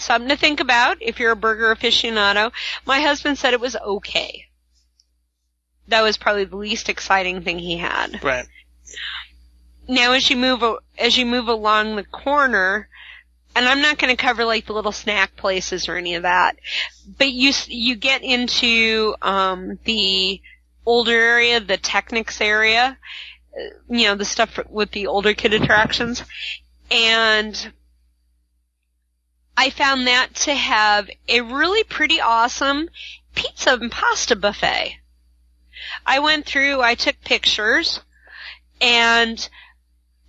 something to think about if you're a burger aficionado. My husband said it was okay. That was probably the least exciting thing he had. Right. Now as you move, as you move along the corner, and I'm not going to cover like the little snack places or any of that, but you, s- you get into, um, the older area, the Technics area, uh, you know, the stuff with the older kid attractions. And I found that to have a really pretty awesome pizza and pasta buffet. I went through, I took pictures, and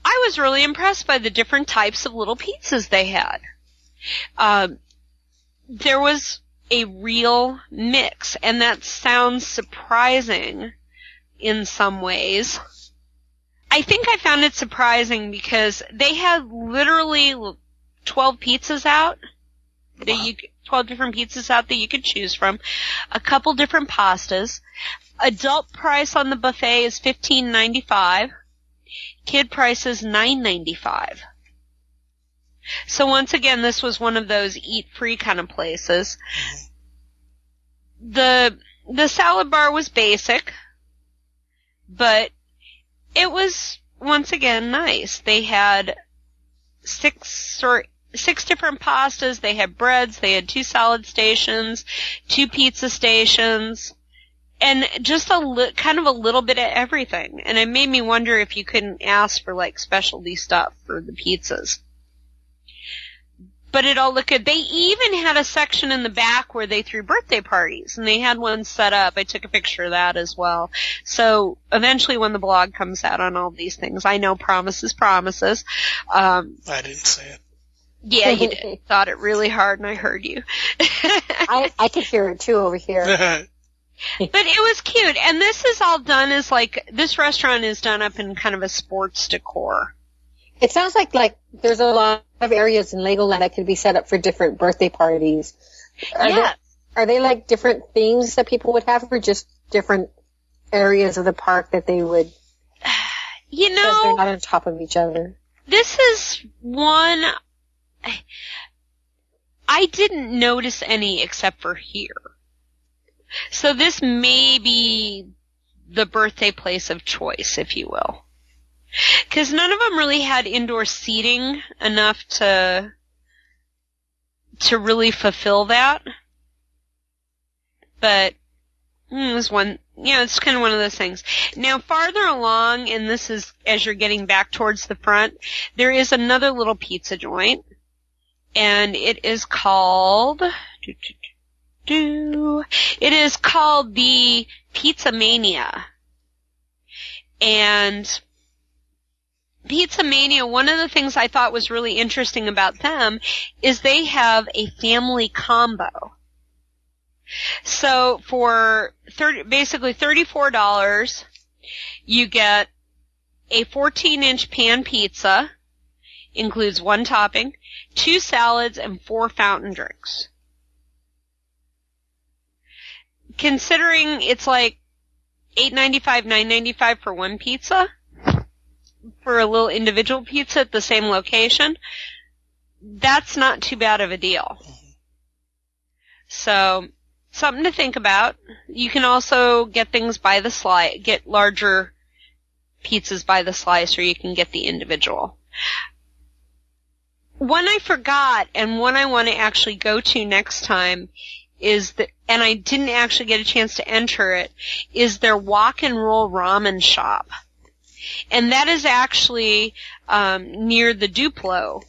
I was really impressed by the different types of little pizzas they had. Um, there was a real mix, and that sounds surprising in some ways. I think I found it surprising because they had literally 12 pizzas out that wow. you 12 different pizzas out that you could choose from, a couple different pastas. Adult price on the buffet is 15.95. Kid price is 9.95. So once again, this was one of those eat free kind of places. The, the salad bar was basic, but it was once again nice. They had six or six different pastas, they had breads, they had two salad stations, two pizza stations, and just a li- kind of a little bit of everything. And it made me wonder if you couldn't ask for like specialty stuff for the pizzas but it all looked good. They even had a section in the back where they threw birthday parties, and they had one set up. I took a picture of that as well. So eventually, when the blog comes out on all these things, I know promises, promises. Um, I didn't say it. Yeah, you did. Thought it really hard, and I heard you. I I could hear it too over here. but it was cute, and this is all done as like this restaurant is done up in kind of a sports decor. It sounds like like there's a lot of areas in Legoland that could be set up for different birthday parties. Are yeah. They, are they like different themes that people would have, or just different areas of the park that they would? You know, they're not on top of each other. This is one. I didn't notice any except for here. So this may be the birthday place of choice, if you will. Because none of them really had indoor seating enough to to really fulfill that. But mm, it was one. Yeah, it's kind of one of those things. Now, farther along, and this is as you're getting back towards the front, there is another little pizza joint, and it is called. Do, do, do, it is called the Pizza Mania, and Pizza Mania, one of the things I thought was really interesting about them is they have a family combo. So for 30, basically $34, you get a 14 inch pan pizza, includes one topping, two salads, and four fountain drinks. Considering it's like $8.95, $9.95 for one pizza, for a little individual pizza at the same location, that's not too bad of a deal. So, something to think about. You can also get things by the slice, get larger pizzas by the slice, or you can get the individual. One I forgot, and one I want to actually go to next time, is that, and I didn't actually get a chance to enter it, is their wok and roll ramen shop and that is actually um, near the Duplo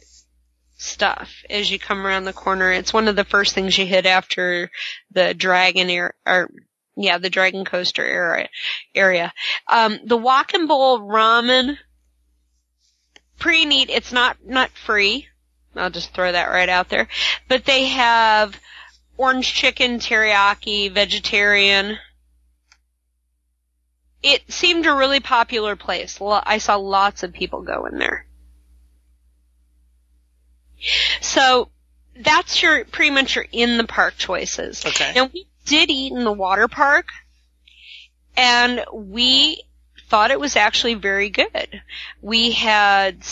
stuff as you come around the corner. It's one of the first things you hit after the Dragon air, or yeah, the Dragon Coaster area. Um, the Wok and Bowl Ramen, pretty neat. It's not not free. I'll just throw that right out there. But they have orange chicken, teriyaki, vegetarian, it seemed a really popular place. I saw lots of people go in there. So that's your pretty much your in the park choices. Okay. Now we did eat in the water park, and we thought it was actually very good. We had,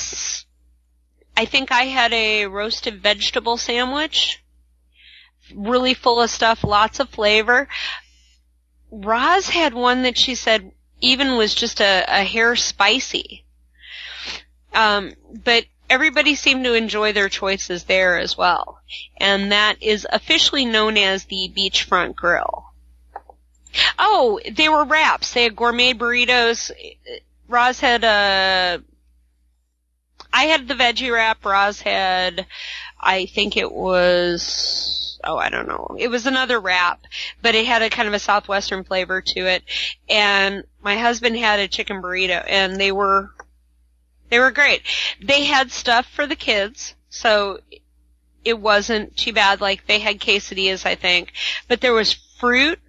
I think I had a roasted vegetable sandwich, really full of stuff, lots of flavor. Roz had one that she said even was just a, a hair spicy. Um, but everybody seemed to enjoy their choices there as well. And that is officially known as the Beachfront Grill. Oh, they were wraps. They had gourmet burritos. Roz had a. I had the veggie wrap. Roz had, I think it was. Oh, I don't know. It was another wrap, but it had a kind of a southwestern flavor to it. And my husband had a chicken burrito, and they were, they were great. They had stuff for the kids, so it wasn't too bad. Like they had quesadillas, I think, but there was fruit,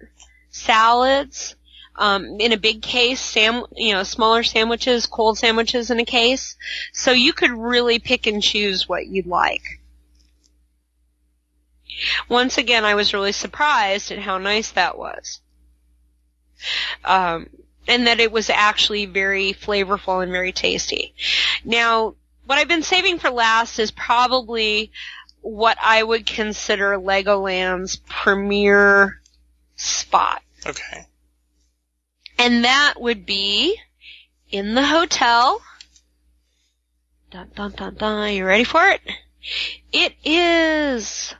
salads, um, in a big case, sam, you know, smaller sandwiches, cold sandwiches in a case. So you could really pick and choose what you'd like. Once again, I was really surprised at how nice that was. Um, and that it was actually very flavorful and very tasty. Now, what I've been saving for last is probably what I would consider Legoland's premier spot. Okay. And that would be in the hotel. Dun dun dun dun. You ready for it? It is.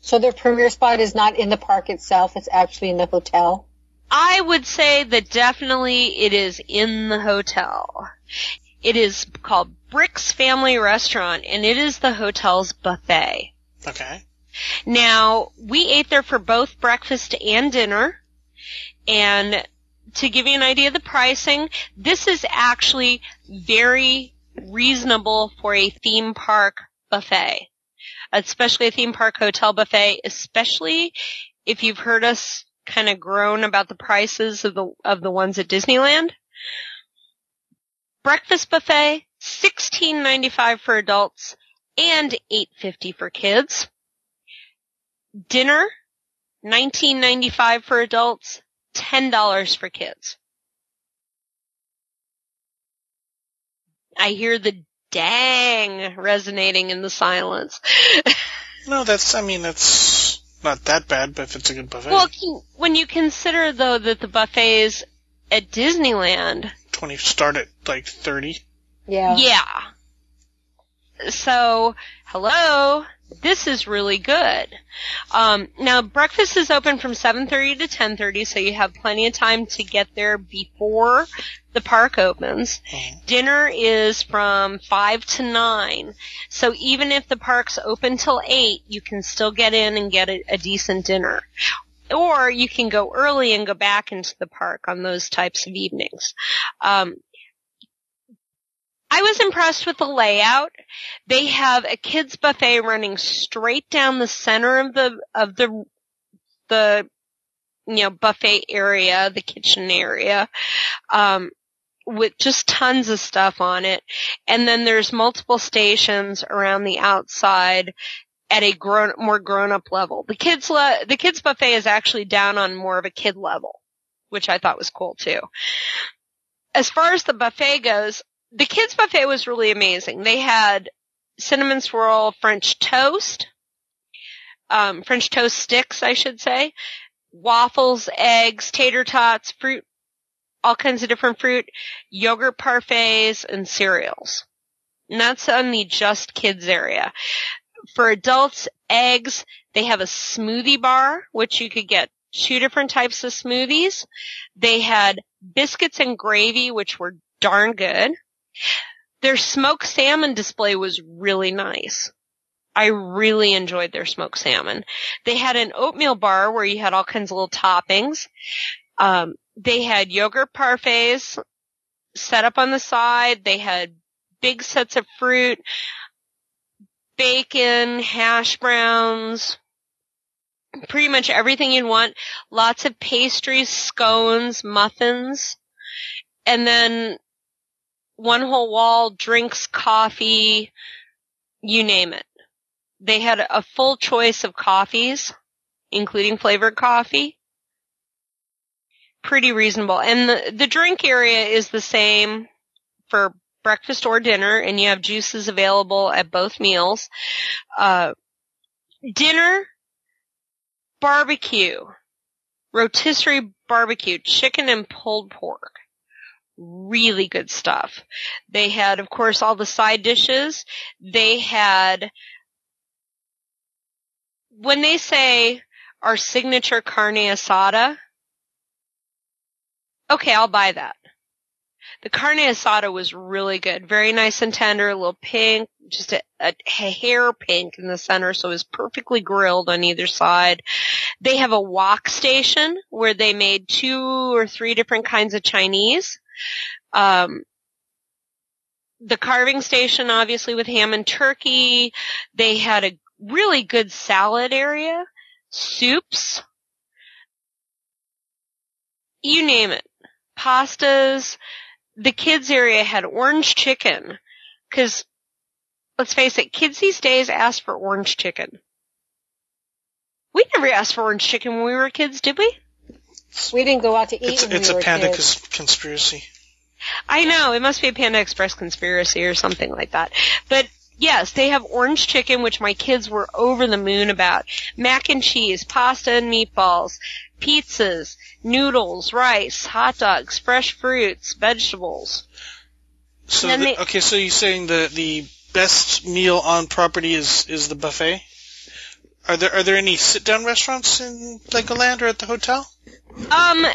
So their premier spot is not in the park itself, it's actually in the hotel. I would say that definitely it is in the hotel. It is called Bricks Family Restaurant and it is the hotel's buffet. Okay. Now, we ate there for both breakfast and dinner. And to give you an idea of the pricing, this is actually very reasonable for a theme park buffet. Especially a theme park hotel buffet, especially if you've heard us kind of groan about the prices of the of the ones at Disneyland. Breakfast buffet, sixteen ninety five for adults and eight fifty for kids. Dinner, nineteen ninety five for adults, ten dollars for kids. I hear the dang resonating in the silence. No, that's, I mean, that's not that bad, but if it's a good buffet. well, when you consider though that the buffets at Disneyland 20 start at like 30. Yeah. Yeah. So, hello. This is really good. Um, now breakfast is open from 7:30 to 10:30, so you have plenty of time to get there before the park opens. Mhm. Dinner is from 5 to 9. So even if the park's open till 8, you can still get in and get a, a decent dinner. Or you can go early and go back into the park on those types of evenings. Um, I was impressed with the layout. They have a kids buffet running straight down the center of the of the the you know buffet area, the kitchen area, um, with just tons of stuff on it. And then there's multiple stations around the outside at a grown more grown up level. The kids le- the kids buffet is actually down on more of a kid level, which I thought was cool too. As far as the buffet goes, the kids buffet was really amazing. They had cinnamon swirl French toast, um, French toast sticks, I should say, waffles, eggs, tater tots, fruit, all kinds of different fruit, yogurt parfaits, and cereals. And that's on the just kids area. For adults, eggs, they have a smoothie bar, which you could get two different types of smoothies. They had biscuits and gravy, which were darn good. Their smoked salmon display was really nice. I really enjoyed their smoked salmon. They had an oatmeal bar where you had all kinds of little toppings. Um, they had yogurt parfaits set up on the side. They had big sets of fruit, bacon, hash browns, pretty much everything you'd want. Lots of pastries, scones, muffins, and then one whole wall, drinks, coffee, you name it. They had a full choice of coffees, including flavored coffee. Pretty reasonable. And the, the drink area is the same for breakfast or dinner, and you have juices available at both meals. Uh, dinner, barbecue, rotisserie barbecue, chicken and pulled pork really good stuff. They had, of course, all the side dishes. They had, when they say our signature carne asada. Okay, I'll buy that. The carne asada was really good. Very nice and tender, a little pink, just a, a hair pink in the center, so it was perfectly grilled on either side. They have a wok station where they made two or three different kinds of Chinese. Um, the carving station, obviously, with ham and turkey. They had a really good salad area, soups, you name it, pastas. The kids area had orange chicken, because let's face it, kids these days ask for orange chicken. We never asked for orange chicken when we were kids, did we? We didn't go out to eat It's, when it's we a were panda kids. cons- conspiracy. I know, it must be a Panda Express conspiracy or something like that. But yes, they have orange chicken, which my kids were over the moon about. Mac and cheese, pasta and meatballs, pizzas, noodles, rice, hot dogs, fresh fruits, vegetables. So the, they- okay, so you're saying the the best meal on property is is the buffet? Are there are there any sit down restaurants in Legoland or at the hotel, Um,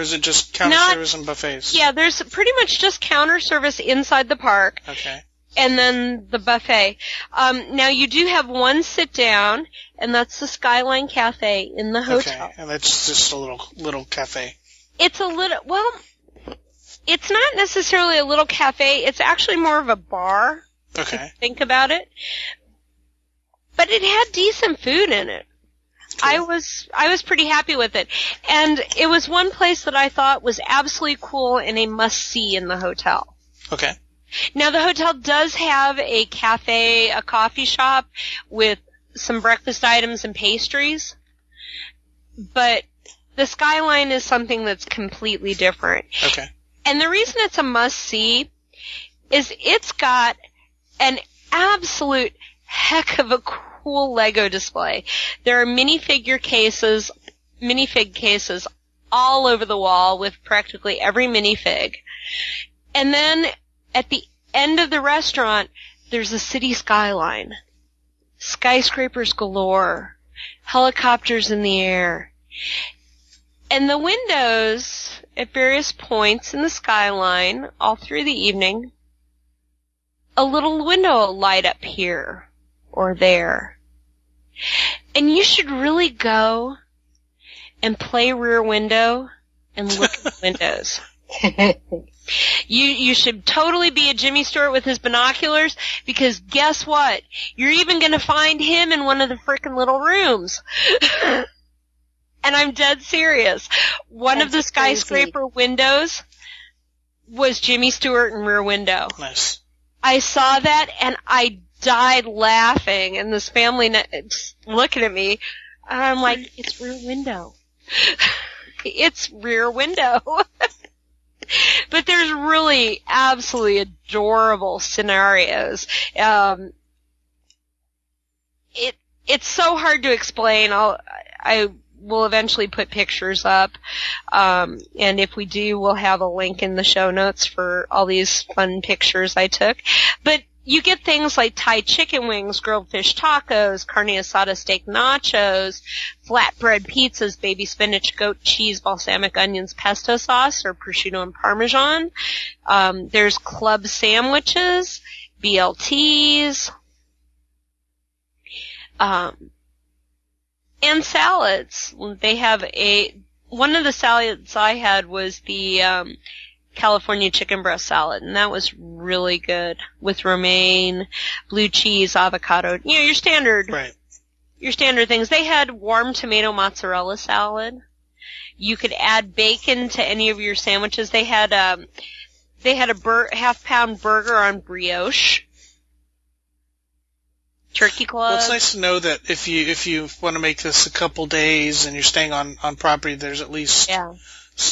or is it just counter Not- service and buffets? yeah, there's pretty much just counter service inside the park. Okay. and then the buffet. Um, now you do have one sit down, and that's the Skyline Cafe in the hotel. Okay, and that's just a little little cafe. It's a little well, it's not necessarily a little cafe. It's actually more of a bar. Okay. Think about it, but it had decent food in it. I was I was pretty happy with it, and it was one place that I thought was absolutely cool and a must see in the hotel. Okay. Now the hotel does have a cafe, a coffee shop with some breakfast items and pastries, but the skyline is something that's completely different. Okay. And the reason it's a must see is it's got an absolute heck of a cool Lego display. There are minifigure cases, minifig cases all over the wall with practically every minifig. And then at the end of the restaurant, there's a city skyline. Skyscrapers galore. Helicopters in the air. And the windows at various points in the skyline all through the evening, a little window light up here or there. And you should really go and play rear window and look at the windows. You you should totally be a Jimmy Stewart with his binoculars because guess what? You're even going to find him in one of the freaking little rooms. and I'm dead serious. One of the That's crazy. skyscraper windows was Jimmy Stewart in Rear Window. Nice. I saw that and I died laughing and this family looking at me and I'm like, it's Rear Window. it's Rear Window. but there's really absolutely adorable scenarios. Um, it it's so hard to explain. I'll I will eventually put pictures up, um, and if we do, we'll have a link in the show notes for all these fun pictures I took. But you get things like Thai chicken wings, grilled fish tacos, carne asada steak nachos, flatbread pizzas, baby spinach, goat cheese, balsamic onions, pesto sauce, or prosciutto and parmesan. Um, there's club sandwiches, BLTs, um, and salads. They have a one of the salads I had was the um, California chicken breast salad, and that was really good with romaine, blue cheese, avocado. You know your standard Right. your standard things. They had warm tomato mozzarella salad. You could add bacon to any of your sandwiches. They had um, they had a bur- half pound burger on brioche. Turkey club. Well, it's nice to know that if you if you want to make this a couple days and you're staying on on property, there's at least Yeah.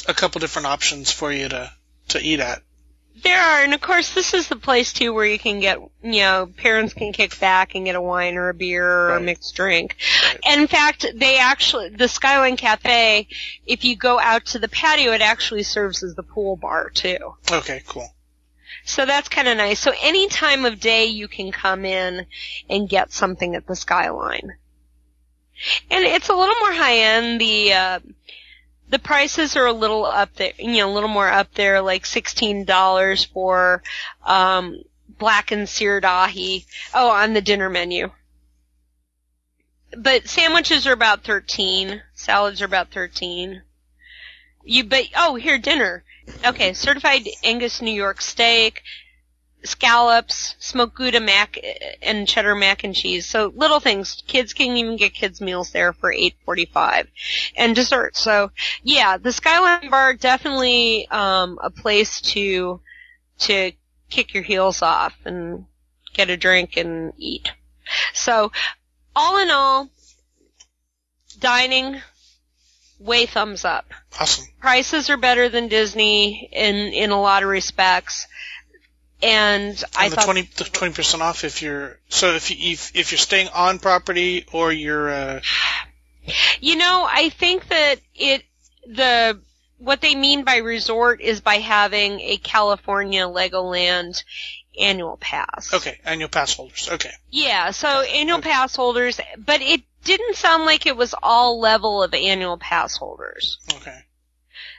a couple different options for you to to eat at. There are, and of course, this is the place too where you can get, you know, parents can kick back and get a wine or a beer or a mixed drink. Right. And in fact, they actually, the Skyline Cafe, if you go out to the patio, it actually serves as the pool bar too. Okay, cool. So that's kind of nice. So any time of day you can come in and get something at the Skyline. And it's a little more high end. The uh, the prices are a little up there, you know, a little more up there, like sixteen dollars for um, blackened seared ahi. Oh, on the dinner menu. But sandwiches are about thirteen. Salads are about thirteen. You but oh here dinner. Okay, certified Angus New York steak, scallops, smoked Gouda mac and cheddar mac and cheese. So little things. Kids can even get kids meals there for eight forty five, and dessert. So yeah, the Skyline Bar definitely um, a place to to kick your heels off and get a drink and eat. So all in all, dining way thumbs up. Awesome. Prices are better than Disney in in a lot of respects. And I And the thought twenty the twenty percent off if you're so if you if, if you're staying on property or you're uh, You know, I think that it the what they mean by resort is by having a California Legoland annual pass. okay annual pass holders. Okay. Yeah, so annual Okay. pass holders, but it didn't sound like it was all level of annual pass holders. Okay.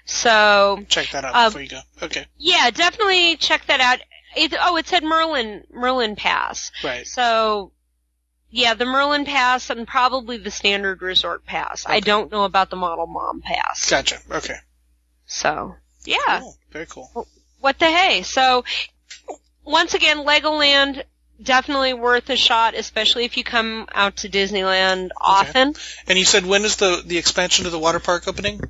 So, Check that out Um, before you go. Okay. yeah, definitely check that out. It, oh, it said Merlin, Merlin Pass. Right. So, yeah, the Merlin Pass and probably the standard resort pass. I don't know about the Model Mom Pass. Gotcha. Okay. So, yeah, Cool. Very cool. what the hey. So, once again, Legoland, definitely worth a shot, especially if you come out to Disneyland often. And you said when is the the expansion to the water park opening?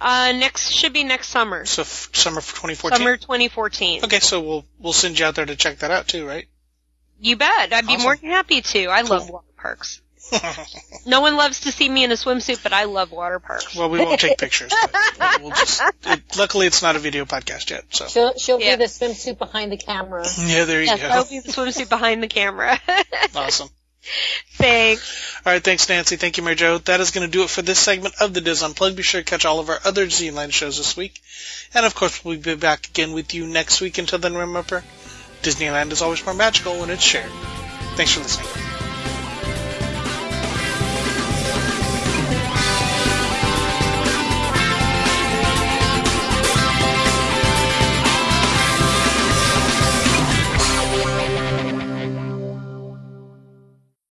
Uh, next, should be next summer. So f- summer of 2014. Summer 2014. Okay, so we'll we'll send you out there to check that out too, right? You bet. I'd be more than happy to. I love water parks. No one loves to see me in a swimsuit, but I love water parks. well, we won't take pictures. But we'll just. It, luckily, it's not a video podcast yet, so She'll she'll Yeah. be the swimsuit behind the camera. yeah, there you Yes, go. I'll be the swimsuit behind the camera. Awesome. Thanks. All right, thanks, Nancy. Thank you, Mary Jo. That is going to do it for this segment of the DIS Unplugged. Be sure to catch all of our other Disneyland shows this week. And of course, we'll be back again with you next week. Until then, remember, Disneyland is always more magical when it's shared. Thanks for listening.